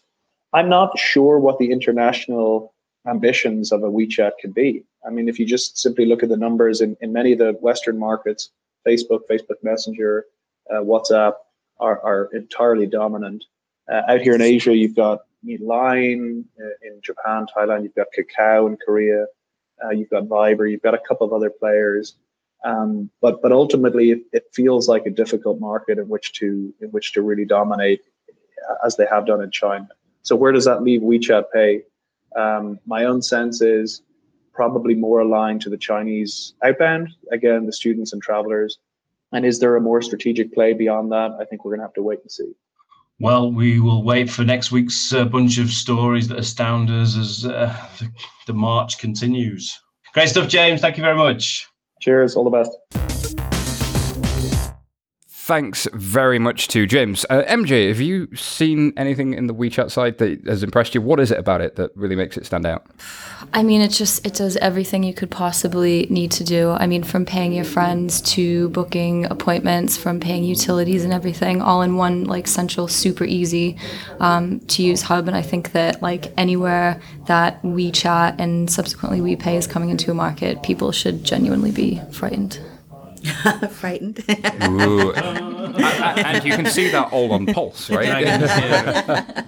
I'm not sure what the international ambitions of a WeChat could be. I mean, if you just simply look at the numbers in, in many of the Western markets, Facebook, Facebook Messenger, uh, WhatsApp are, are entirely dominant. Uh, out here in Asia, you've got Line uh, in Japan, Thailand, you've got Kakao in Korea, uh, you've got Viber, you've got a couple of other players. Um, but but ultimately, it, it, feels like a difficult market in which to in which to really dominate, uh, as they have done in China. So where does that leave WeChat Pay? Um, my own sense is probably more aligned to the Chinese outbound. Again, the students and travelers. And is there a more strategic play beyond that? I think we're going to have to wait and see. Well, we will wait for next week's uh, bunch of stories that astound us as uh, the, the march continues. Great stuff, James. Thank you very much. Cheers. All the best. Thanks very much to James. Uh, MJ, have you seen anything in the WeChat side that has impressed you? What is it about it that really makes it stand out? I mean, it just it does everything you could possibly need to do. I mean, from paying your friends to booking appointments, from paying utilities and everything, all in one like central, super easy um, to use hub. And I think that like anywhere that WeChat and subsequently WePay is coming into a market, people should genuinely be frightened. Frightened. Ooh. and you can see that all on Pulse, right?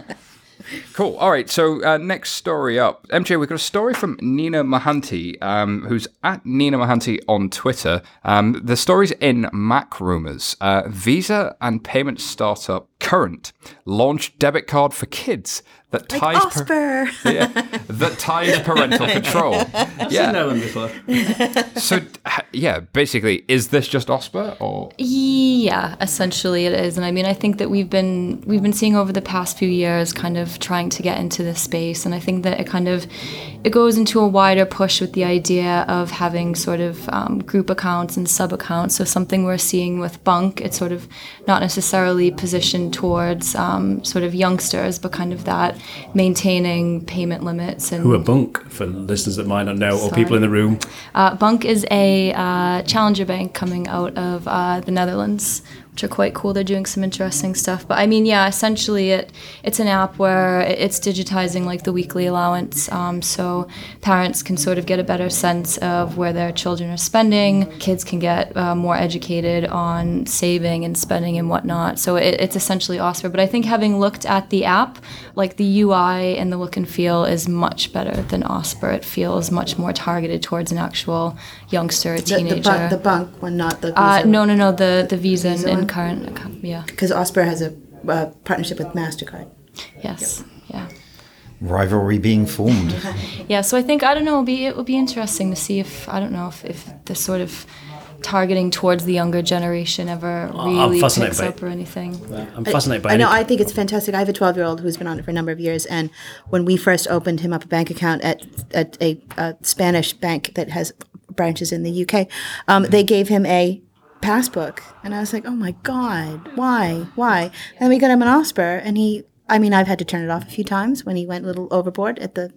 Cool. All right. So uh, next story up, MJ. We've got a story from Nina Mohanty, um, who's at Nina Mohanty on Twitter. Um, the story's in Mac Rumors. Uh, Visa and payment startup Current launched debit card for kids that like ties Osper. Per- yeah, that ties parental control. I've yeah. seen that one before. so yeah, basically, is this just Osper or? Yeah, essentially it is, and I mean, I think that we've been we've been seeing over the past few years, kind of trying to get into this space, and I think that it kind of it goes into a wider push with the idea of having sort of um, group accounts and sub accounts. So something we're seeing with Bunq, it's sort of not necessarily positioned towards um, sort of youngsters, but kind of that maintaining payment limits. And who are Bunq for listeners that might not know, Sorry. or people in the room? Uh, Bunq is a uh, challenger bank coming out of uh, the Netherlands, which are quite cool. They're doing some interesting stuff. But I mean, yeah, essentially it it's an app where it's digitizing like the weekly allowance, um, so parents can sort of get a better sense of where their children are spending. Kids can get uh, more educated on saving and spending and whatnot. So it, it's essentially Osper. But I think having looked at the app, like the UI and the look and feel is much better than Osper. It feels much more targeted towards an actual youngster, teenager. The, the, bu- the Bunq one, not the. Uh, Visa uh, no, no, no. The the Visa, Visa and, and current, yeah. Because Osper has a uh, partnership with Mastercard. Yes. Yep. Yeah. Rivalry being formed. yeah. So I think I don't know. It'll be it would be interesting to see if I don't know if if the sort of targeting towards the younger generation ever really picks up or anything. I'm fascinated by. I, I know. I think it's fantastic. I have a 12 year old who's been on it for a number of years, and when we first opened him up a bank account at, at a, a Spanish bank that has branches in the UK, um, they gave him a passbook. And I was like, oh my God, why? Why? And we got him an Osper, and he, I mean, I've had to turn it off a few times when he went a little overboard at the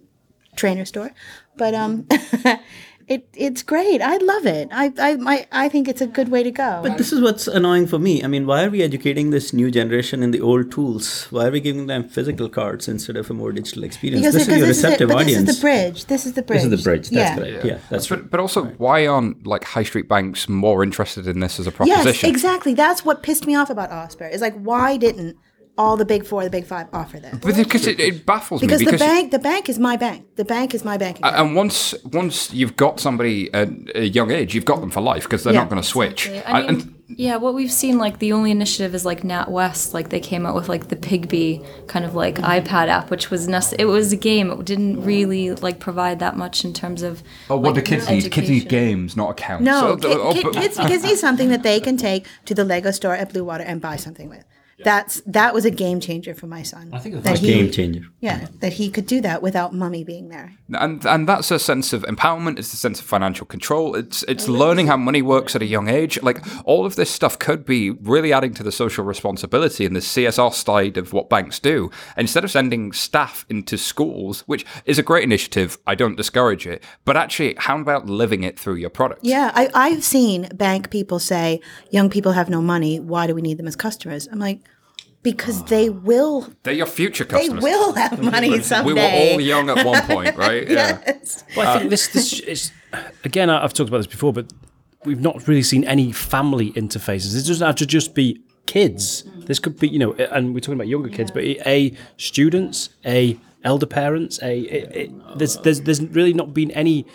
trainer store, but um, it it's great. I love it. I I my, I think it's a good way to go. But this is what's annoying for me. I mean, why are we educating this new generation in the old tools? Why are we giving them physical cards instead of a more digital experience? because this because is your this, is it, receptive but audience. this is the bridge. This is the bridge. This is the bridge. That's yeah. correct. Yeah, that's true. But, but also, why aren't like high street banks more interested in this as a proposition? Yes, exactly. That's what pissed me off about Osper. Is like, why didn't all the big four, the big five offer this? But because it, it baffles Because me. the bank, the bank is my bank. The bank is my bank. account. and once once you've got somebody at a young age, you've got them for life because they're Yeah, not going to switch. Exactly. I And- yeah, what we've seen, like the only initiative is like NatWest, like they came out with like the Pigby kind of like mm-hmm. iPad app, which was nece- it was a game. It didn't really like provide that much in terms of. oh, what do like, kids need? Kids need games, not accounts. no, So, kid, oh, kid- but- kids, kids need something that they can take to the Lego store at Bluewater and buy something with. That's that was a game changer for my son. I think it's that a game changer. Yeah, that he could do that without mummy being there. and and that's a sense of empowerment. It's a sense of financial control. It's it's learning how money works at a young age. Like all of this stuff could be really adding to the social responsibility and the CSR side of what banks do. Instead of sending staff into schools, which is a great initiative, I don't discourage it. But actually, how about living it through your product? Yeah, I, I've seen bank people say, young people have no money. Why do we need them as customers? I'm like, because they will They're your future customers. they will have money someday. we were all young at one point, right? Yeah. yes. Well, I think this this is again. I- I've talked about this before, but we've not really seen any family interfaces. It doesn't have to just be kids. This could be, you know, and we're talking about younger kids, but a students, a elder parents, a it, it, there's there's there's really not been any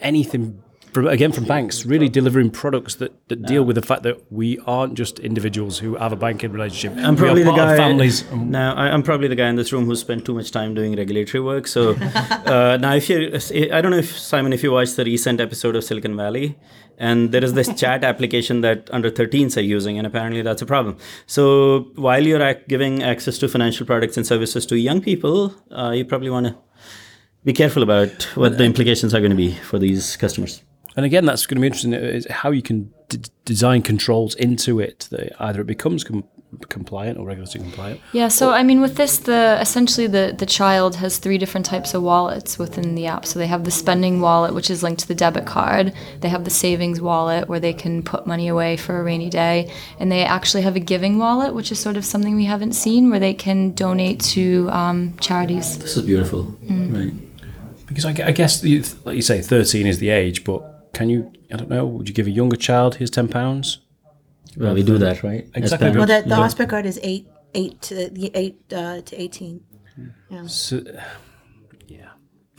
anything. From, again, from banks, really delivering products that, that deal with the fact that we aren't just individuals who have a banking relationship. I'm We probably are the guy. families. Now I'm probably the guy in this room who spent too much time doing regulatory work. So uh, now, if you, I don't know if Simon, if you watched the recent episode of Silicon Valley, and there is this chat application that under 13s are using, and apparently that's a problem. So while you're ac- giving access to financial products and services to young people, uh, you probably want to be careful about what the implications are going to be for these customers. And again, that's going to be interesting is how you can d- design controls into it that either it becomes com- compliant or regulatory compliant. Yeah, so I mean, with this, the essentially the the child has three different types of wallets within the app. So they have the spending wallet, which is linked to the debit card. They have the savings wallet, where they can put money away for a rainy day, and they actually have a giving wallet, which is sort of something we haven't seen, where they can donate to um, charities. This is beautiful, right? Because I, I guess, you, like you say, 13 is the age, but can you, I don't know, would you give a younger child his £10? Well, we do that, right? As Exactly. Well, parents. the, the Osper card is eight, eight to the eight uh, to eighteen. So, yeah,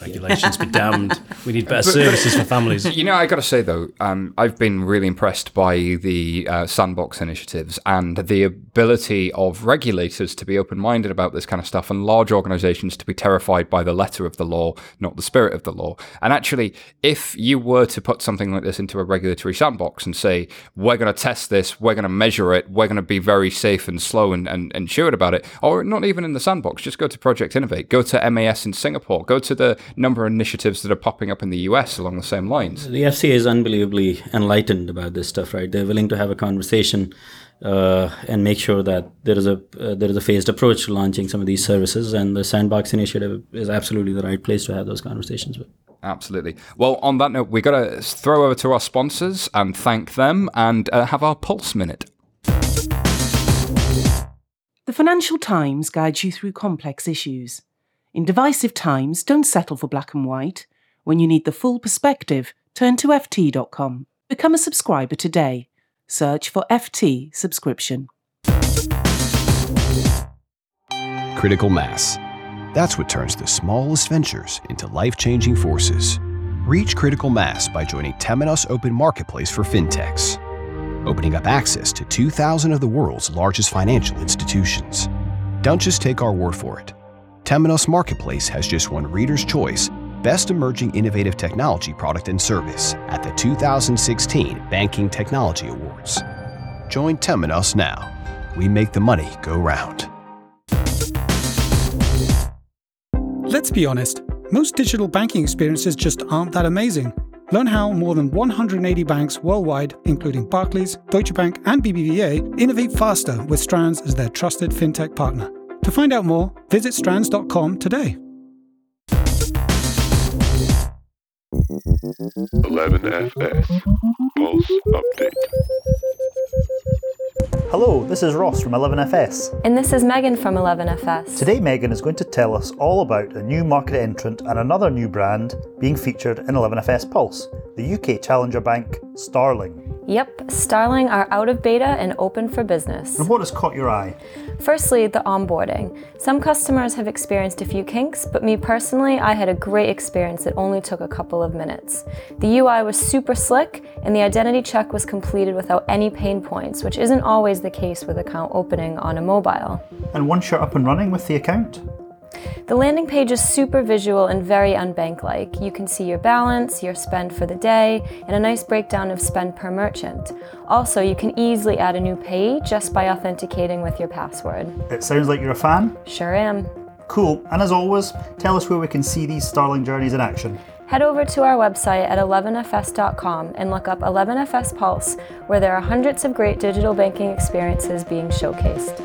regulations be damned. We need better services for families. You know, I got to say though, um, I've been really impressed by the uh, sandbox initiatives and the ability of regulators to be open-minded about this kind of stuff, and large organisations to be terrified by the letter of the law, not the spirit of the law. And actually, if you were to put something like this into a regulatory sandbox and say, "We're going to test this, we're going to measure it, we're going to be very safe and slow and, and, and sure about it," or not even in the sandbox, just go to Project Innovate, go to MAS in Singapore, go to the number of initiatives that are popping up in the US along the same lines. The FCA is unbelievably enlightened about this stuff, right? They're willing to have a conversation uh, and make sure that there is a uh, there is a phased approach to launching some of these services, and the Sandbox initiative is absolutely the right place to have those conversations with. Absolutely. Well, on that note, we've got to throw over to our sponsors and thank them and uh, have our pulse minute. The Financial Times guides you through complex issues. In divisive times, don't settle for black and white. When you need the full perspective, turn to FT.com. Become a subscriber today. Search for FT subscription. Critical mass. That's what turns the smallest ventures into life changing forces. Reach critical mass by joining Temenos Open Marketplace for FinTechs, opening up access to 2,000 of the world's largest financial institutions. Don't just take our word for it. Temenos Marketplace has just won Reader's Choice Best Emerging Innovative Technology Product and Service at the 2016 Banking Technology Awards. Join Temenos now. We make the money go round. Let's be honest, most digital banking experiences just aren't that amazing. Learn how more than 180 banks worldwide, including Barclays, Deutsche Bank, and BBVA, innovate faster with Strands as their trusted fintech partner. To find out more, visit strands.com today. 11FS Pulse Update. Hello, this is Ross from 11FS. And this is Megan from 11FS. Today, Megan is going to tell us all about a new market entrant and another new brand being featured in 11FS Pulse the UK challenger bank, Starling. Yep, Starling are out of beta and open for business. And what has caught your eye? Firstly, the onboarding. Some customers have experienced a few kinks, but me personally, I had a great experience that only took a couple of minutes. The UI was super slick, and the identity check was completed without any pain points, which isn't always the case with account opening on a mobile. And once you're up and running with the account? The landing page is super visual and very unbank like. You can see your balance, your spend for the day, and a nice breakdown of spend per merchant. Also, you can easily add a new payee just by authenticating with your password. It sounds like you're a fan? Sure am. Cool. And as always, tell us where we can see these Starling journeys in action. Head over to our website at 11fs.com and look up 11fs Pulse, where there are hundreds of great digital banking experiences being showcased.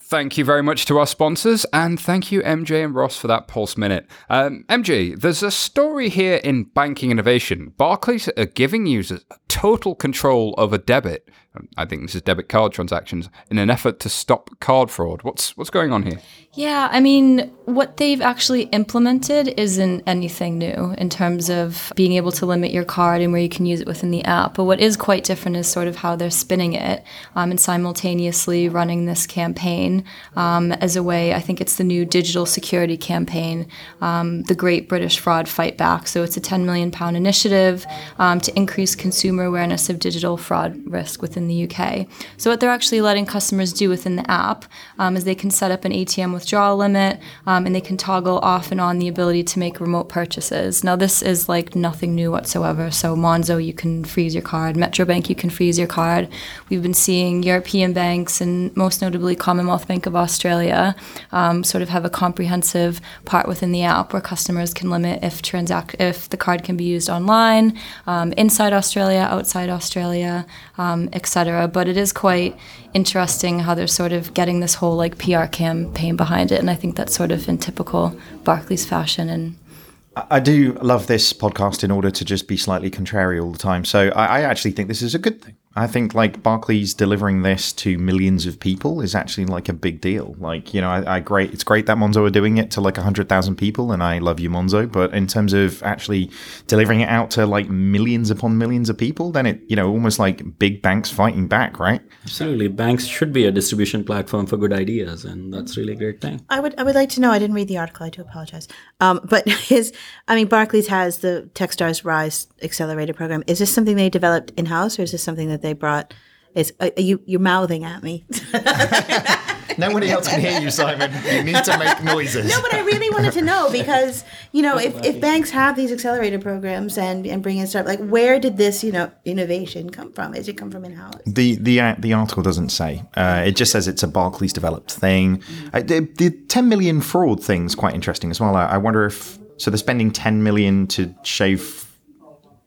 Thank you very much to our sponsors, and thank you, MJ and Ross, for that Pulse Minute. Um, MJ, there's a story here in banking innovation. Barclays are giving users total control over debit I think this is debit card transactions in an effort to stop card fraud. What's what's going on here? Yeah, I mean, what they've actually implemented isn't anything new in terms of being able to limit your card and where you can use it within the app. But what is quite different is sort of how they're spinning it um, and simultaneously running this campaign um, as a way. I think it's the new digital security campaign, um, the Great British Fraud Fight Back. So it's a 10 million pound initiative um, to increase consumer awareness of digital fraud risk within the UK. So, what they're actually letting customers do within the app um, is they can set up an ATM withdrawal limit um, and they can toggle off and on the ability to make remote purchases. Now, this is like nothing new whatsoever. So, Monzo, you can freeze your card, Metrobank, you can freeze your card. We've been seeing European banks and most notably Commonwealth Bank of Australia um, sort of have a comprehensive part within the app where customers can limit if transact if the card can be used online, um, inside Australia, outside Australia, um, etc But it is quite interesting how they're sort of getting this whole like PR campaign behind it, and I think that's sort of in typical Barclays fashion and I do love this podcast in order to just be slightly contrary all the time. So I, I, actually think this is a good thing. I think like Barclays delivering this to millions of people is actually like a big deal. Like you know, I, I great. It's great that Monzo are doing it to like hundred thousand people, and I love you, Monzo. But in terms of actually delivering it out to like millions upon millions of people, then it you know almost like big banks fighting back, right? Absolutely, banks should be a distribution platform for good ideas, and that's really a great thing. I would I would like to know. I didn't read the article. I do apologize. Um, but his, I mean, Barclays has the TechStars Rise Accelerator program. Is this something they developed in house, or is this something that they brought? Is uh, you you're mouthing at me? Nobody else can hear you, Simon. You need to make noises. No, but I really wanted to know because you know if, if banks have these accelerator programs and and bring in stuff like where did this you know innovation come from? Does it come from in house? The the uh, the article doesn't say. Uh, it just says it's a Barclays developed thing. Uh, the, the 10 million fraud thing is quite interesting as well. I, I wonder if so they're spending 10 million to shave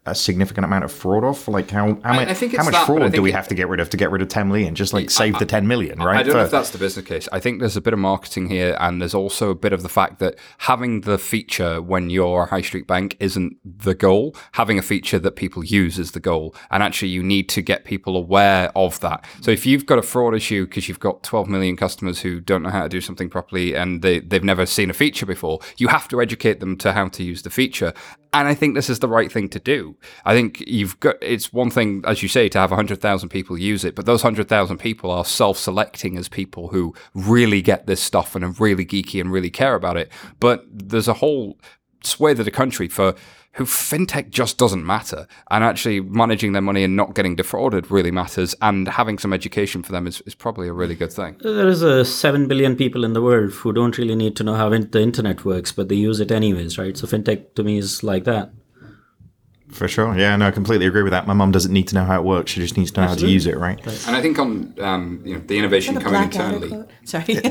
a significant amount of fraud off? Like how how, I, much, I how much that, fraud do we have to get rid of to get rid of ten million? Just like save I, the ten million, right? I don't For, know if that's the business case. I think there's a bit of marketing here, and there's also a bit of the fact that having the feature when you're a high street bank isn't the goal. Having a feature that people use is the goal, and actually you need to get people aware of that. So if you've got a fraud issue because you've got 12 million customers who don't know how to do something properly and they, they've never seen a feature before, you have to educate them to how to use the feature. And I think this is the right thing to do. I think you've got it's one thing, as you say, to have 100,000 people use it, but those 100,000 people are self selecting as people who really get this stuff and are really geeky and really care about it. But there's a whole swathe of the country for who fintech just doesn't matter. And actually managing their money and not getting defrauded really matters. And having some education for them is, is probably a really good thing. There is a 7 billion people in the world who don't really need to know how the internet works, but they use it anyways, right? So fintech to me is like that. For sure. Yeah, no, I completely agree with that. My mum doesn't need to know how it works. She just needs to know Absolutely. how to use it, right? And I think on um, you know the innovation coming internally. Sorry.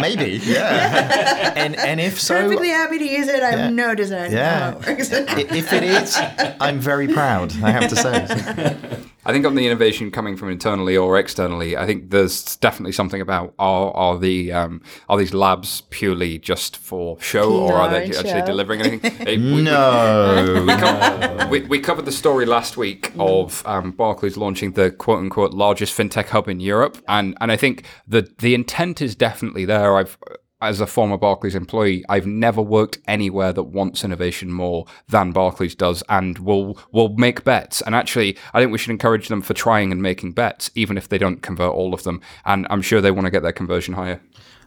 Maybe, yeah. and and if so, perfectly happy to use it. I have yeah. no desire. Yeah. if it is, I'm very proud. I have to say. I think on the innovation coming from internally or externally, I think there's definitely something about are are the um, are these labs purely just for show or are they actually show. delivering anything? Hey, we- No. we, co- we, we covered the story last week of um, Barclays launching the quote unquote largest fintech hub in Europe, and and I think the the intent is definitely there. I've as a former Barclays employee, I've never worked anywhere that wants innovation more than Barclays does, and will will make bets. And actually, I think we should encourage them for trying and making bets, even if they don't convert all of them. And I'm sure they want to get their conversion higher.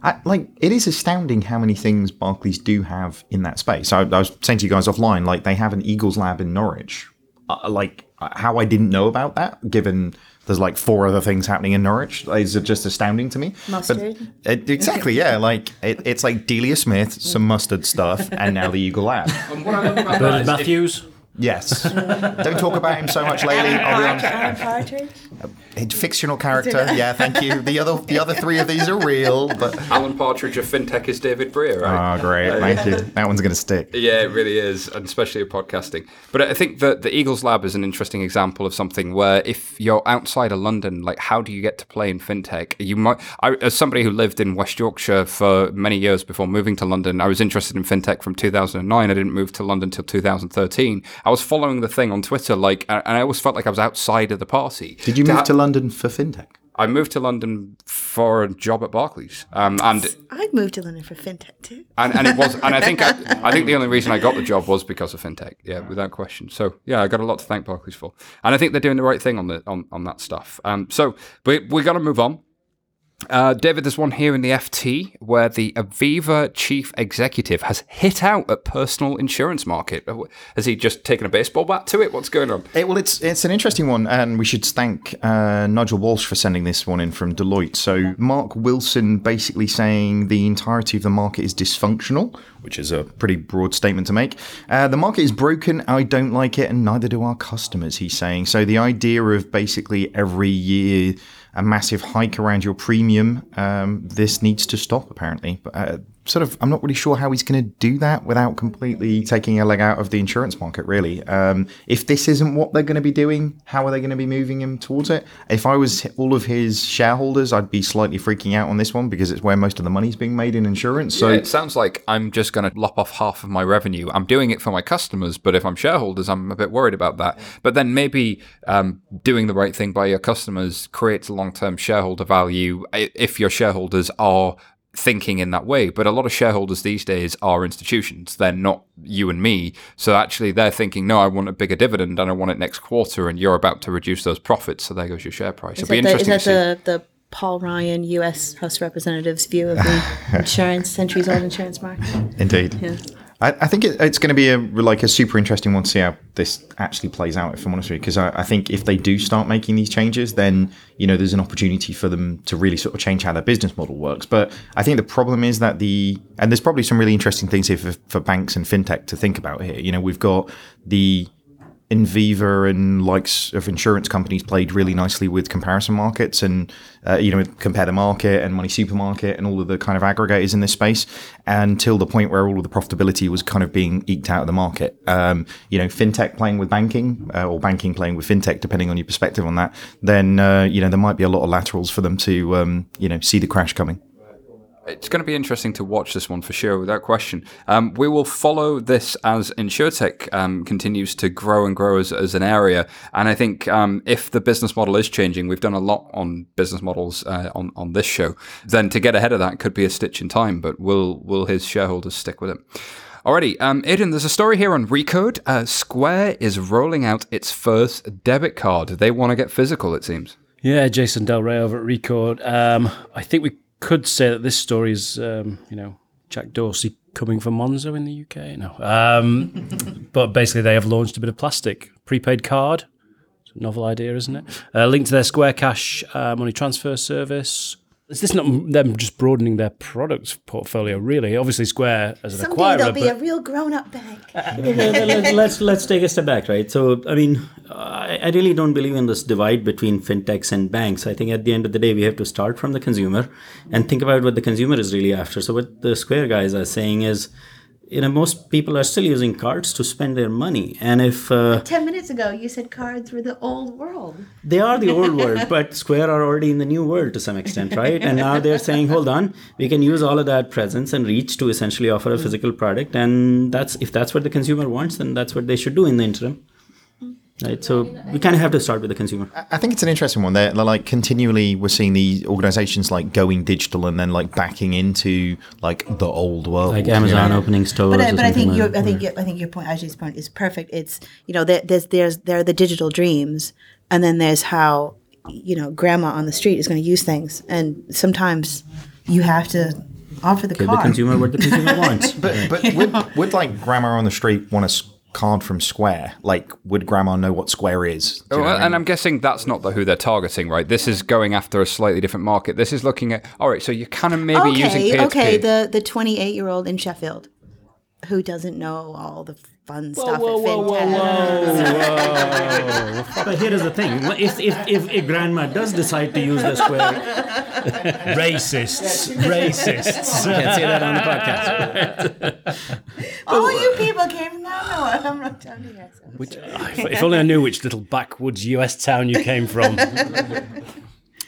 I, like it is astounding how many things Barclays do have in that space. I, I was saying to you guys offline, like they have an Eagles lab in Norwich. Uh, like uh, how I didn't know about that, given there's like four other things happening in Norwich, is just astounding to me. Mustard. But it, exactly, yeah. Like it, it's like Delia Smith, some mustard stuff, and now the Eagle lab. Bernard Matthews. Yes. Don't talk about him so much lately. I'll be honest. Alan Partridge. Uh, A fictional character. Yeah, thank you. The other the other three of these are real, but Alan Partridge of FinTech is David Brear, right? Oh, great. Uh, thank you. That one's going to stick. Yeah, it really is, and especially in podcasting. But I think that the Eagles Lab is an interesting example of something where if you're outside of London, like how do you get to play in fintech? You might, I, as somebody who lived in West Yorkshire for many years before moving to London, I was interested in fintech from 2009. I didn't move to London until 2013. I was following the thing on Twitter, like, and I always felt like I was outside of the party. Did you To move ha- to London for fintech? I moved to London for a job at Barclays, um, and I'd moved to London for fintech too. and, and it was and I think I, I think the only reason I got the job was because of fintech. Yeah, without question. So yeah, I got a lot to thank Barclays for, and I think they're doing the right thing on the on, on that stuff. Um, so we we got to move on. Uh, David, there's one here in the FT where the Aviva chief executive has hit out at personal insurance market. Uh, Has he just taken a baseball bat to it? What's going on? It, well, it's it's an interesting one, and we should thank uh, Nigel Walsh for sending this one in from Deloitte. So Mark Wilson basically saying the entirety of the market is dysfunctional, which is a pretty broad statement to make. Uh, the market is broken. I don't like it, and neither do our customers. He's saying. So the idea of basically every year a massive hike around your premium, um, this needs to stop. Apparently, but uh, sort of, I'm not really sure how he's going to do that without completely taking a leg out of the insurance market. Really, um, if this isn't what they're going to be doing, how are they going to be moving him towards it? If I was all of his shareholders, I'd be slightly freaking out on this one because it's where most of the money's being made in insurance. So yeah, it sounds like I'm just going to lop off half of my revenue. I'm doing it for my customers, but if I'm shareholders, I'm a bit worried about that. But then maybe um, doing the right thing by your customers creates long-term shareholder value if your shareholders are thinking in that way. But a lot of shareholders these days are institutions. They're not you and me. So actually, they're thinking, no, I want a bigger dividend and I want it next quarter, and you're about to reduce those profits. So there goes your share price. Is It'll be that, the, is interesting that to see. the, the Paul Ryan, U.S. House of Representatives view of the insurance, centuries old insurance market? Indeed. Yeah. I, I think it, it's going to be a like a super interesting one to see how this actually plays out. If I'm honest with you, because I, I think if they do start making these changes, then you know there's an opportunity for them to really sort of change how their business model works. But I think the problem is that the and there's probably some really interesting things here for, for banks and fintech to think about here. You know, we've got the Aviva and likes of insurance companies played really nicely with comparison markets and uh, you know compare the market and money supermarket and all of the kind of aggregators in this space until the point where all of the profitability was kind of being eked out of the market. Um, you know, fintech playing with banking uh, or banking playing with fintech, depending on your perspective on that. Then uh, you know there might be a lot of laterals for them to um, you know see the crash coming. It's going to be interesting to watch this one for sure, without question. Um, we will follow this as InsurTech um, continues to grow and grow as, as an area. And I think um, if the business model is changing, we've done a lot on business models uh, on, on this show, then to get ahead of that could be a stitch in time, but will, will his shareholders stick with it? Alrighty, um, there's a story here on Recode. Uh, Square is rolling out its first debit card. They want to get physical, it seems. Yeah, Jason Del Rey over at Recode. Um, I think we could say that this story is, um, you know, Jack Dorsey coming for Monzo in the UK. No, um, but basically they have launched a bit of plastic prepaid card. It's a novel idea, isn't it? Uh, linked to their Square Cash uh, money transfer service. Is this not them just broadening their product portfolio? Really, obviously Square as an Someday acquirer, there'll be but a real grown-up bank. Uh, uh, let's let's take a step back, right? So, I mean, I, I really don't believe in this divide between fintechs and banks. I think at the end of the day, we have to start from the consumer and think about what the consumer is really after. So, what the Square guys are saying is, you know most people are still using cards to spend their money. And if uh, 10 minutes ago you said cards were the old world. They are the old world but square are already in the new world to some extent right? And now they're saying hold on we can use all of that presence and reach to essentially offer a physical product. And that's if that's what the consumer wants then that's what they should do in the interim right so we kind of have to start with the consumer I think it's an interesting one. They're, they're like continually we're seeing these organizations like going digital and then like backing into like the old world, like you know? Amazon opening uh, stores but, I- but I think like your. I think your, I think your point Ajay's point is perfect. It's you know there, there's there's there are the digital dreams, and then there's how you know grandma on the street is going to use things, and sometimes you have to offer the Give card. the consumer what the consumer wants But but would, would like grandma on the street want a s- card from Square? Like, would grandma know what Square is? Do oh, know Oh, what I mean? and I'm guessing that's not the who they're targeting, right? This is going after a slightly different market. This is looking at all right. So you're kind of maybe using okay, peer okay, to peer. the the 28 year old in Sheffield who doesn't know all the fun stuff whoa, at whoa, fintech. but here is the thing if, if, if a grandma does decide to use the square Racists. Racists. can't say that on the podcast All you people came from no, no, I'm not telling you guys. Which, if, if only I knew which little backwoods US town you came from.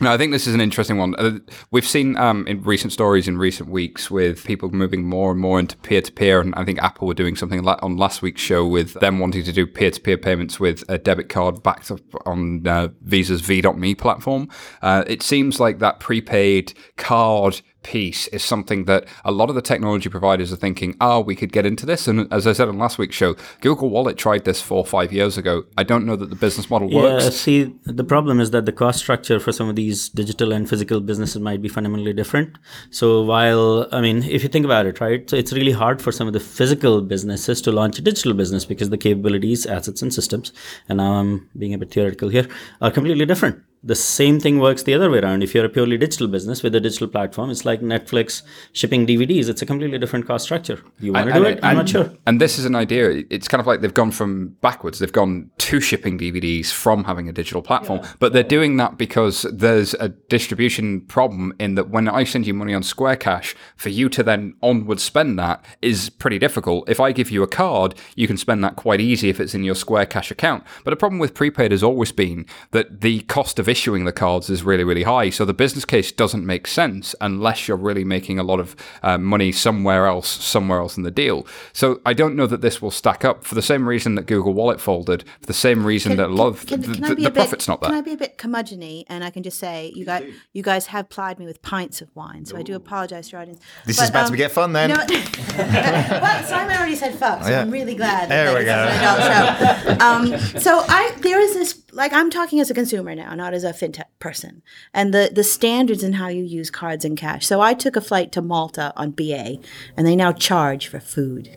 No, I think this is an interesting one. Uh, we've seen um, in recent stories in recent weeks with people moving more and more into peer to peer, and I think Apple were doing something la- on last week's show with them wanting to do peer to peer payments with a debit card backed up on uh, Visa's V.me platform. Uh, it seems like that prepaid card piece is something that a lot of the technology providers are thinking, oh, we could get into this. And as I said on last week's show, Google Wallet tried this four or five years ago. I don't know that the business model works. Yeah, see, the problem is that the cost structure for some of these digital and physical businesses might be fundamentally different. So, while, I mean, if you think about it, right, so it's really hard for some of the physical businesses to launch a digital business because the capabilities, assets, and systems, and now I'm being a bit theoretical here, are completely different. The same thing works the other way around. If you're a purely digital business with a digital platform, it's like Netflix shipping DVDs. It's a completely different cost structure. You want to do it? I'm not sure. And this is an idea. It's kind of like they've gone from backwards. They've gone to shipping DVDs from having a digital platform. But they're doing that because there's a distribution problem in that when I send you money on Square Cash, for you to then onward spend that is pretty difficult. If I give you a card, you can spend that quite easy if it's in your Square Cash account. But the problem with prepaid has always been that the cost of issuing the cards is really, really high. So the business case doesn't make sense unless you're really making a lot of uh, money somewhere else, somewhere else in the deal. So I don't know that this will stack up for the same reason that Google Wallet folded, for the same reason that a lot of Can, the, can the, be the a bit, profit's not there. Can I there. be a bit curmudgeon and I can just say you guys you guys have plied me with pints of wine, so I do apologize to your audience. This But, is about um, to get fun then. you know- well, Simon already said fuck, so Yeah. I'm really glad. There that we this is an adult show. Um, so I there is this like I'm talking as a consumer now, not as a fintech person, and the the standards in how you use cards and cash. So I took a flight to Malta on BA, and they now charge for food.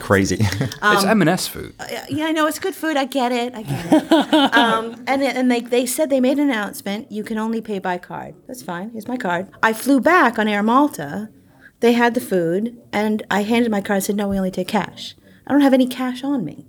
Crazy. it's M&S food. Yeah, I know it's good food. I get it. I get it. um, and and they they said they made an announcement. You can only pay by card. That's fine. Here's my card. I flew back on Air Malta. They had the food, and I handed my card. And Said no, we only take cash. I don't have any cash on me,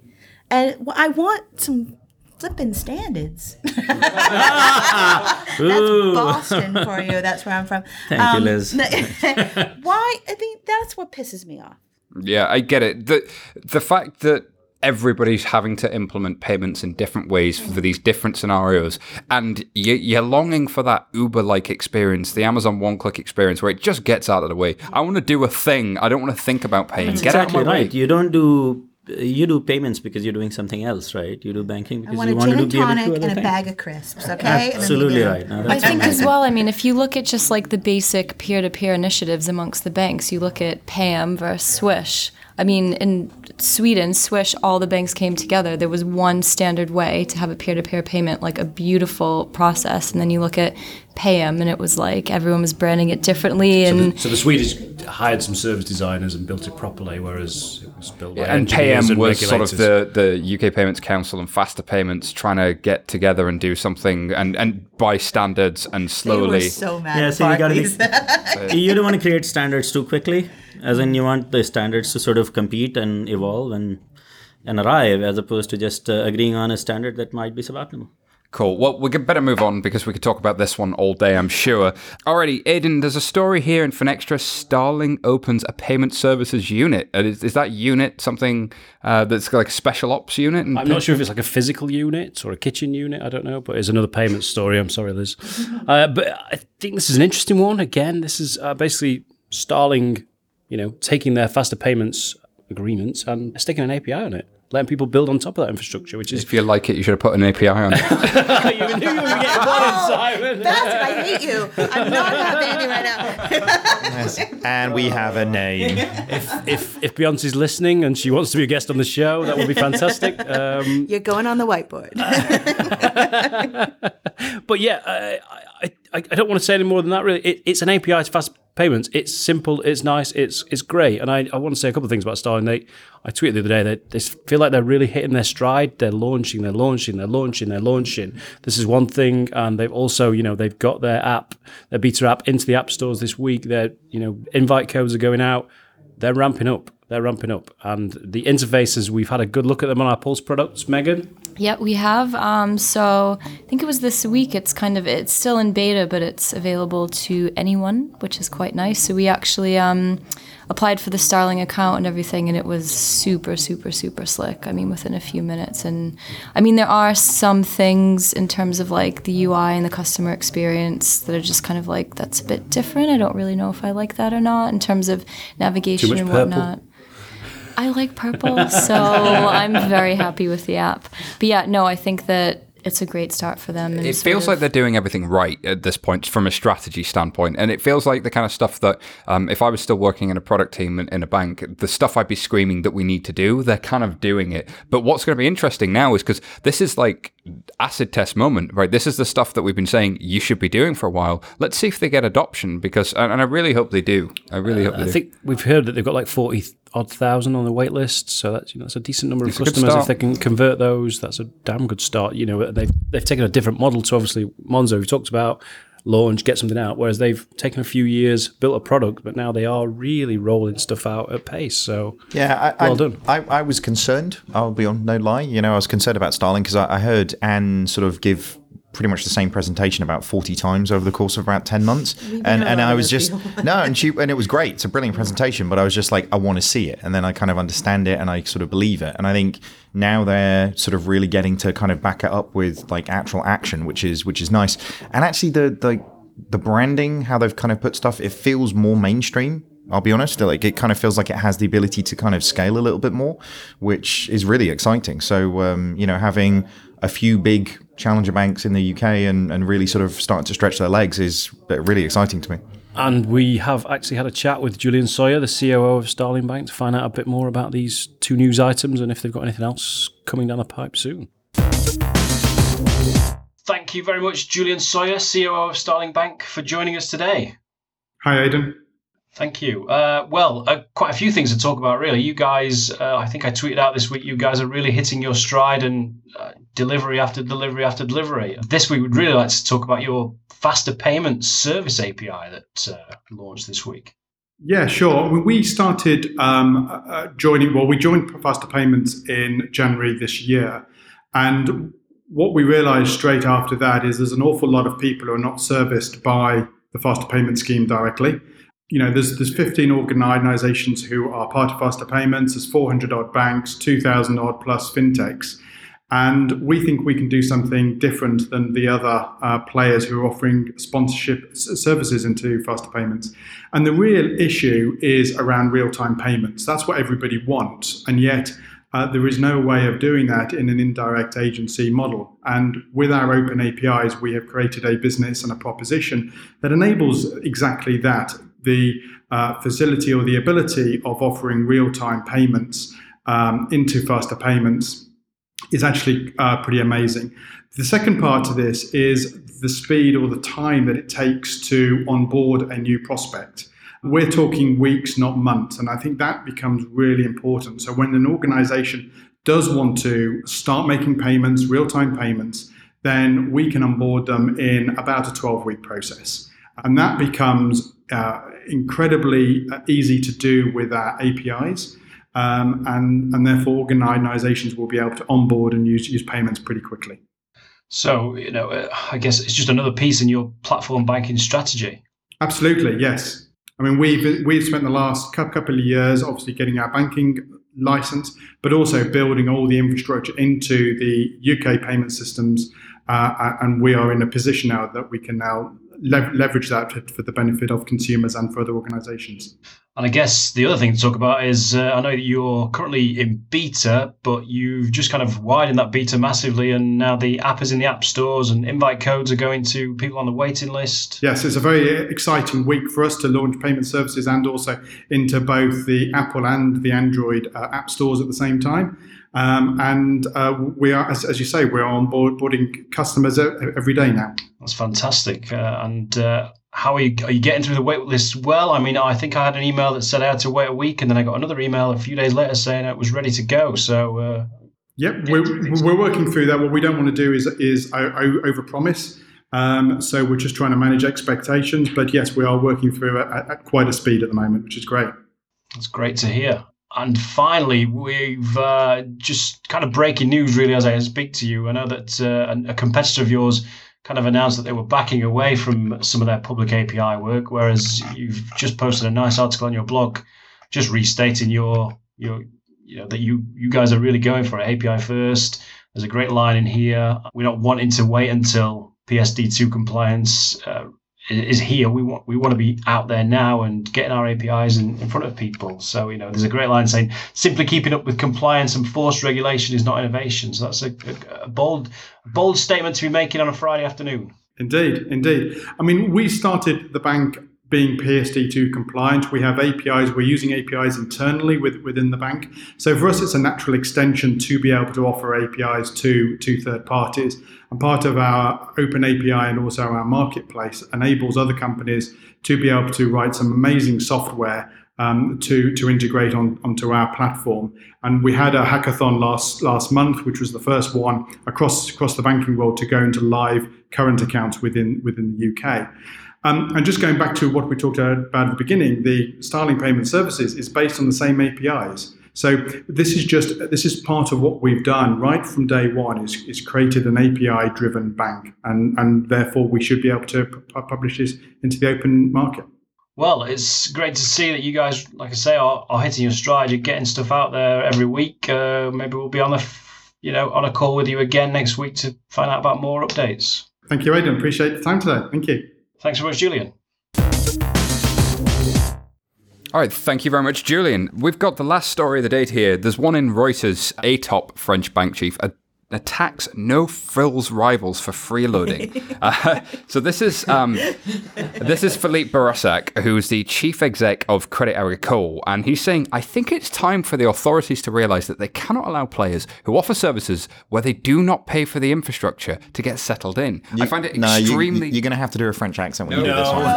and I want some flipping standards. That's Boston for you. That's where I'm from. Thank you, um, Liz. why? I think that's what pisses me off. Yeah, I get it. The the fact that everybody's having to implement payments in different ways for these different scenarios, and you, you're longing for that Uber-like experience, the Amazon one-click experience, where it just gets out of the way. I want to do a thing. I don't want to think about paying. That's Get exactly out of my right. way. You don't do you do payments because you're doing something else, right? You do banking I because want you a want gin to and do, be able to tonic and a bag of crisps. Okay, Absolutely right. No, I think fine. as well, I mean, if you look at just like the basic peer to peer initiatives amongst the banks, you look at Paym versus Swish. I mean, in Sweden, Swish, all the banks came together. There was one standard way to have a peer to peer payment, like a beautiful process. And then you look at Paym, and it was like everyone was branding it differently. So And the, so the Swedish hired some service designers and built it properly, whereas it was built by and engineers Paym and was sort of the, the UK Payments Council and Faster Payments trying to get together and do something and, and by standards and slowly. so mad. Yeah, so you gotta be. you don't want to create standards too quickly, as in you want the standards to sort of compete and evolve and and arrive, as opposed to just uh, agreeing on a standard that might be suboptimal. Cool. Well, we could better move on because we could talk about this one all day, I'm sure. Alrighty, Aiden, there's a story here in Finextra. Starling opens a payment services unit. Uh, Is, is that unit something uh, that's like a special ops unit? I'm not sure if it's like a physical unit or a kitchen unit. I don't know, but it's another payment story. I'm sorry, Liz. Uh, but I think this is an interesting one. Again, this is uh, basically Starling, you know, taking their faster payments agreements and sticking an API on it, letting people build on top of that infrastructure, which is. If you like it, you should have put an API on it. you knew you were getting one, Simon. Bastard, I hate you. I'm not happy right now. and we have a name. if if if Beyonce's listening and she wants to be a guest on the show, that would be fantastic. Um, You're going on the whiteboard. but yeah, I, I, I, I don't want to say any more than that. Really, it, it's an API to fast payments. It's simple. It's nice. It's it's great. And I, I want to say a couple of things about Starling. They, I tweeted the other day that they feel like they're really hitting their stride. They're launching. They're launching. They're launching. They're launching. This is one thing, and they've also you know they've got their app, their beta app into the app stores this week. Their you know invite codes are going out. They're ramping up. They're ramping up, and the interfaces. We've had a good look at them on our Pulse products, Megan. Yeah, we have. Um, so I think it was this week. It's kind of it's still in beta, but it's available to anyone, which is quite nice. So we actually um, applied for the Starling account and everything, and it was super, super, super slick. I mean, within a few minutes. And I mean, there are some things in terms of like the UI and the customer experience that are just kind of like that's a bit different. I don't really know if I like that or not in terms of navigation and purple. Whatnot. I like purple, so I'm very happy with the app. But yeah, no, I think that it's a great start for them. It feels of- like they're doing everything right at this point from a strategy standpoint. And it feels like the kind of stuff that, um, if I was still working in a product team in, in a bank, the stuff I'd be screaming that we need to do, they're kind of doing it. But what's going to be interesting now is because this is like acid test moment, right? This is the stuff that we've been saying you should be doing for a while. Let's see if they get adoption because, and and I really hope they do. I really hope they do. I do. think we've heard that they've got like forty odd thousand on the wait list, so that's you know that's a decent number It's of customers. If they can convert those, that's a damn good start. You know, they've they've taken a different model to obviously Monzo. We talked about launch, get something out, whereas they've taken a few years, built a product, but now they are really rolling stuff out at pace. So Yeah, I, well I, done. I, I was concerned. I'll be on no lie. You know, I was concerned about Starling because I, I heard Anne sort of give pretty much the same presentation about 40 times over the course of about 10 months. And and I was just no and she and it was great. It's a brilliant presentation but I was just like I want to see it. And then I kind of understand it and I sort of believe it. And I think now they're sort of really getting to kind of back it up with like actual action which is which is nice. And actually the the the branding how they've kind of put stuff it feels more mainstream I'll be honest, like it kind of feels like it has the ability to kind of scale a little bit more, which is really exciting. So, um, you know, having a few big challenger banks in the UK and, and really sort of starting to stretch their legs is really exciting to me. And we have actually had a chat with Julian Sawyer, the COO of Starling Bank, to find out a bit more about these two news items and if they've got anything else coming down the pipe soon. Thank you very much, Julian Sawyer, COO of Starling Bank, for joining us today. Hi, Aidan. Thank you. Uh, well, uh, quite a few things to talk about, really. You guys, uh, I think I tweeted out this week, you guys are really hitting your stride and uh, delivery after delivery after delivery. This week, we'd really like to talk about your faster payment service API that uh, launched this week. Yeah, sure. We started um, uh, joining, well, we joined Faster Payments in January this year. And what we realized straight after that is there's an awful lot of people who are not serviced by the Faster Payment Scheme directly. You know, there's there's 15 organizations who are part of Faster Payments, there's 400 odd banks, 2,000 odd plus fintechs. And we think we can do something different than the other uh, players who are offering sponsorship services into faster payments. And the real issue is around real time payments. That's what everybody wants. And yet, uh, there is no way of doing that in an indirect agency model. And with our open APIs, we have created a business and a proposition that enables exactly that the uh, facility or the ability of offering real time payments um, into faster payments is actually uh, pretty amazing. The second part to this is the speed or the time that it takes to onboard a new prospect. We're talking weeks, not months, and I think that becomes really important. So when an organization does want to start making payments, real time payments, then we can onboard them in about a 12 week process. And that becomes uh, incredibly uh, easy to do with our APIs. Um, and, and therefore, organizations will be able to onboard and use, use payments pretty quickly. So, you know, uh, I guess it's just another piece in your platform banking strategy. Absolutely, yes. I mean, we've we've spent the last couple of years obviously getting our banking license, but also building all the infrastructure into the UK payment systems, uh, and we are in a position now that we can now leverage that for the benefit of consumers and for other organisations. And I guess the other thing to talk about is uh, I know that you're currently in beta, but you've just kind of widened that beta massively, and now the app is in the app stores, and invite codes are going to people on the waiting list. Yes, it's a very exciting week for us to launch payment services and also into both the Apple and the Android uh, app stores at the same time. Um, and uh, we are, as, as, you say, we're onboarding customers every day now. That's fantastic. Uh, and uh, how are you, are you getting through the wait list well? I mean, I think I had an email that said I had to wait a week, and then I got another email a few days later saying it was ready to go. So, uh, yep, we're, we're working through that. What we don't want to do is is overpromise. Um, so we're just trying to manage expectations. But yes, we are working through at, at quite a speed at the moment, which is great. That's great to hear. And finally, we've uh, just kind of breaking news, really, as I speak to you. I know that uh, a competitor of yours kind of announced that they were backing away from some of their public API work, whereas you've just posted a nice article on your blog, just restating your your you know that you you guys are really going for API first. There's a great line in here. We're not wanting to wait until PSD2 compliance uh, is here. We want we want to be out there now and getting our APIs in, in front of people. So you know, there's a great line saying simply keeping up with compliance and forced regulation is not innovation. So that's a, a, a bold bold statement to be making on a Friday afternoon. Indeed, indeed. I mean, we started the bank being PSD2 compliant. We have APIs, we're using APIs internally with, within the bank. So for us, it's a natural extension to be able to offer APIs to, to third parties. And part of our open API and also our marketplace enables other companies to be able to write some amazing software um, to to integrate on, onto our platform. And we had a hackathon last last month, which was the first one across across the banking world to go into live current accounts within within the UK. Um, and just going back to what we talked about at the beginning, the Starling Payment Services is based on the same APIs. So this is just this is part of what we've done right from day one is, is created an API driven bank and, and therefore we should be able to p- publish this into the open market. Well, it's great to see that you guys, like I say, are, are hitting your stride. You're getting stuff out there every week. Uh, maybe we'll be on a, you know, on a call with you again next week to find out about more updates. Thank you, Aidan. Appreciate the time today. Thank you. Thanks so much, Julian. All right, thank you very much, Julian. We've got the last story of the date here. There's one in Reuters. A top French bank chief attacks no frills rivals for freeloading. uh, so this is um, this is Philippe Brassac, who's the chief exec of Credit Agricole, and he's saying, "I think it's time for the authorities to realise that they cannot allow players who offer services where they do not pay for the infrastructure to get settled in." You, I find it no, extremely. You, are going to have to do a French accent when no. you do this one.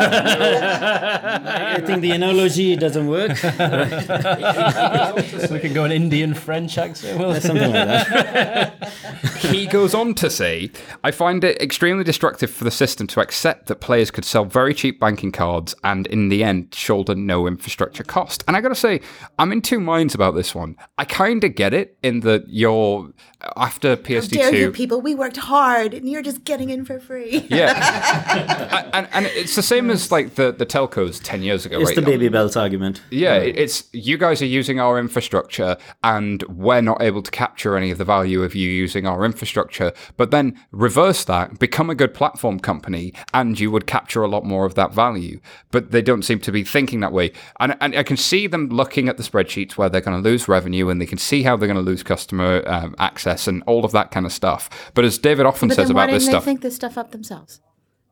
I think the analogy doesn't work. so we can go an Indian French accent. Well, something like that he goes on to say, I find it extremely destructive for the system to accept that players could sell very cheap banking cards and in the end shoulder no infrastructure cost. And I gotta say, I'm in two minds about this one. I kind of get it in that you're after PSD2. How dare you people? We worked hard and you're just getting in for free. Yeah. and, and it's the same as like the, the telcos 10 years ago. It's right? the baby bells argument. Yeah, it's you guys are using our infrastructure and we're not able to capture any of the value of you using our infrastructure. But then reverse that, become a good platform company, and you would capture a lot more of that value. But they don't seem to be thinking that way. And, and I can see them looking at the spreadsheets where they're going to lose revenue and they can see how they're going to lose customer um, access and all of that kind of stuff. But as David often but says about this stuff, they think this stuff up themselves.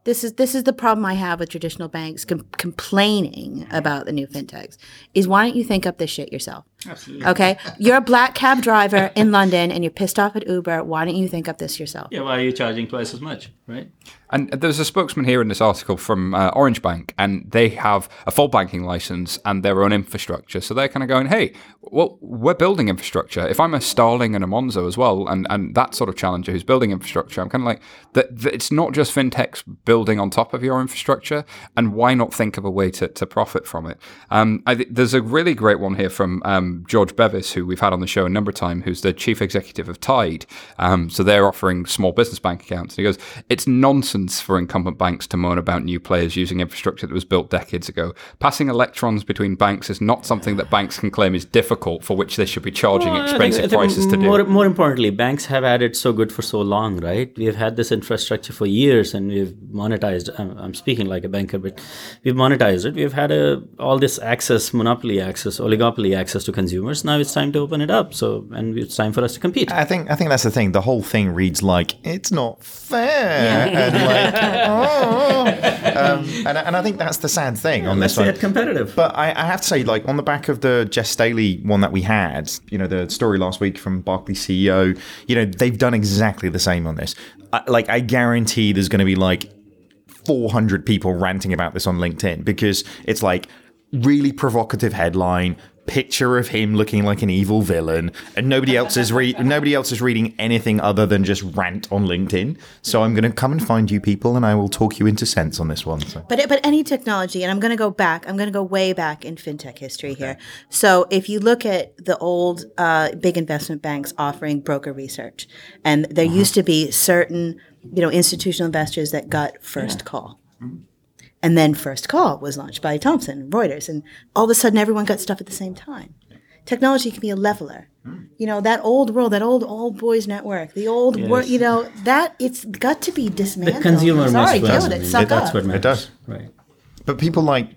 This is this is the problem I have with traditional banks com- complaining about the new fintechs. Is why don't you think up this shit yourself? Absolutely. Okay, you're a black cab driver in London and you're pissed off at Uber. Why don't you think up this yourself? Yeah, why are you charging twice as much, right? And there's a spokesman here in this article from uh, Orange Bank, and they have a full banking license and their own infrastructure. So they're kind of going, hey, well, we're building infrastructure. If I'm a Starling and a Monzo as well, and, and that sort of challenger who's building infrastructure, I'm kind of like, that, that it's not just fintechs building on top of your infrastructure, and why not think of a way to, to profit from it? Um, I, there's a really great one here from um, um, George Bevis, who we've had on the show a number of times, who's the chief executive of Tide. Um, so they're offering small business bank accounts. And he goes, it's nonsense for incumbent banks to moan about new players using infrastructure that was built decades ago. Passing electrons between banks is not something that banks can claim is difficult, for which they should be charging Well, expensive think prices to more, do. More importantly, banks have had it so good for so long, right? We've had this infrastructure for years, and we've monetized. I'm, I'm speaking like a banker, but we've monetized it. We've had a, all this access, monopoly access, oligopoly access to consumers. Now it's time to open it up. So, and it's time for us to compete. I think I think that's the thing. The whole thing reads like it's not fair, and like, oh. um, and, I- and I think that's the sad thing on this one. competitive. But I, I have to say, like on the back of the Jes Staley one that we had, you know, the story last week from Barclays CEO, you know, they've done exactly the same on this. I, like I guarantee there's going to be like 400 people ranting about this on LinkedIn because it's like really provocative headline picture of him looking like an evil villain and nobody else is re- nobody else is reading anything other than just rant on LinkedIn so I'm going to come and find you people and I will talk you into sense on this one so. But but any technology, and I'm going to go back. I'm going to go way back in fintech history here. So if you look at the old uh, big investment banks offering broker research, and there used to be certain you know institutional investors that got first call. And then First Call was launched by Thomson, Reuters, and all of a sudden everyone got stuff at the same time. Technology can be a leveler. You know, that old world, that old old boys network, the old Yes. world, you know, that it's got to be the dismantled. consumer Sorry, must deal win. it. Suck That's up. what matters. It does. Right. But people like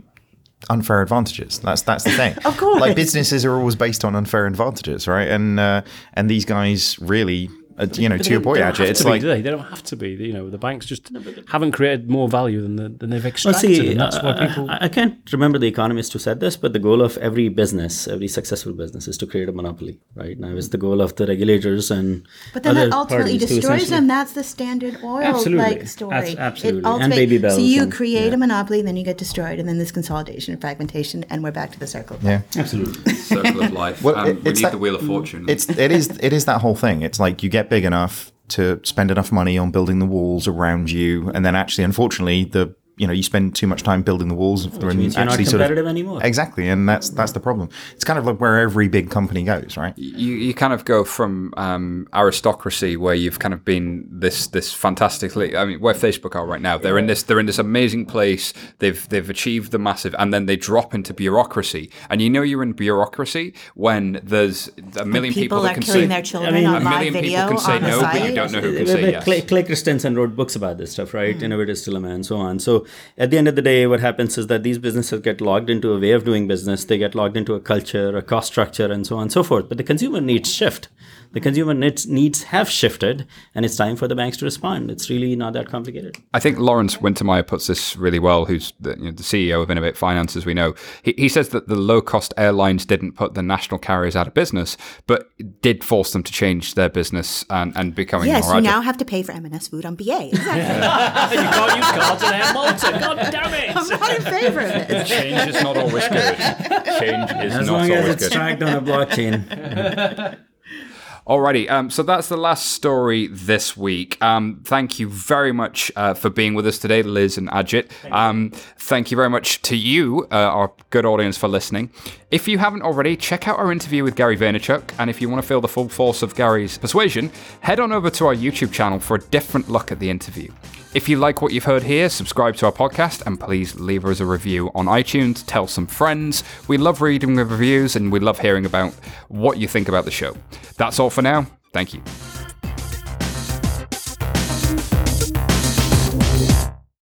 unfair advantages. That's that's the thing. Of course. like businesses are always based on unfair advantages, right? And uh, and these guys really, uh, you know, But to your point, they don't Ajay, it's to be, like do they? They don't have to be. You know, the banks just haven't created more value than, the, than they've Well, extracted. see, and that's why uh, people. I, I can't remember the economist who said this, but the goal of every business, every successful business, is to create a monopoly. Right now, is the goal of the regulators and But then other that ultimately destroys them. That's the standard oil Absolutely. like story. Abs- absolutely. And baby bells So you and- create a monopoly, then you get destroyed, and then there's consolidation and fragmentation, and we're back to the circle. of Yeah. life. Absolutely. Circle of life. Well, um, it- we it's need that- the wheel of fortune. it's it is it is that whole thing. It's like you get big enough to spend enough money on building the walls around you, and then actually, unfortunately, the you know you spend too much time building the walls, and means you're not actually sort of competitive anymore. exactly, and that's that's the problem. It's kind of like where every big company goes, right? you, you kind of go from um, aristocracy where you've kind of been this this fantastically I mean where Facebook are right now they're in this they're in this amazing place they've they've achieved the massive and then they drop into bureaucracy and you know you're in bureaucracy when there's a million people, people that are can killing say their children mean, on a live million video people can say on the no but you don't know who can But say yes Clay, Clay Christensen wrote books about this stuff, right? Innovators Dilemma and so on. So at the end of the day, what happens is that these businesses get logged into a way of doing business. They get logged into a culture, a cost structure, and so on and so forth. But the consumer needs shift. The consumer needs, needs have shifted, and it's time for the banks to respond. It's really not that complicated. I think Lawrence Wintermeyer puts this really well, who's the, you know, the CEO of Innovate Finance, as we know. He, he says that the low cost airlines didn't put the national carriers out of business, but did force them to change their business and, and becoming Yes, more you agile. now have to pay for M&S food on BA. Exactly. you can't use cards in Air Malta. God damn it! I'm not in favor of it. Change is not always good. Change is As not long as it's good. tracked on a blockchain. Alrighty, um, so that's the last story this week. Um, thank you very much uh, for being with us today, Liz and Ajit. Um, thank you very much to you, uh, our good audience, for listening. If you haven't already, check out our interview with Gary Vaynerchuk, and if you want to feel the full force of Gary's persuasion, head on over to our YouTube channel for a different look at the interview. If you like what you've heard here, subscribe to our podcast and please leave us a review on iTunes. Tell some friends. We love reading the reviews and we love hearing about what you think about the show. That's all for now. Thank you.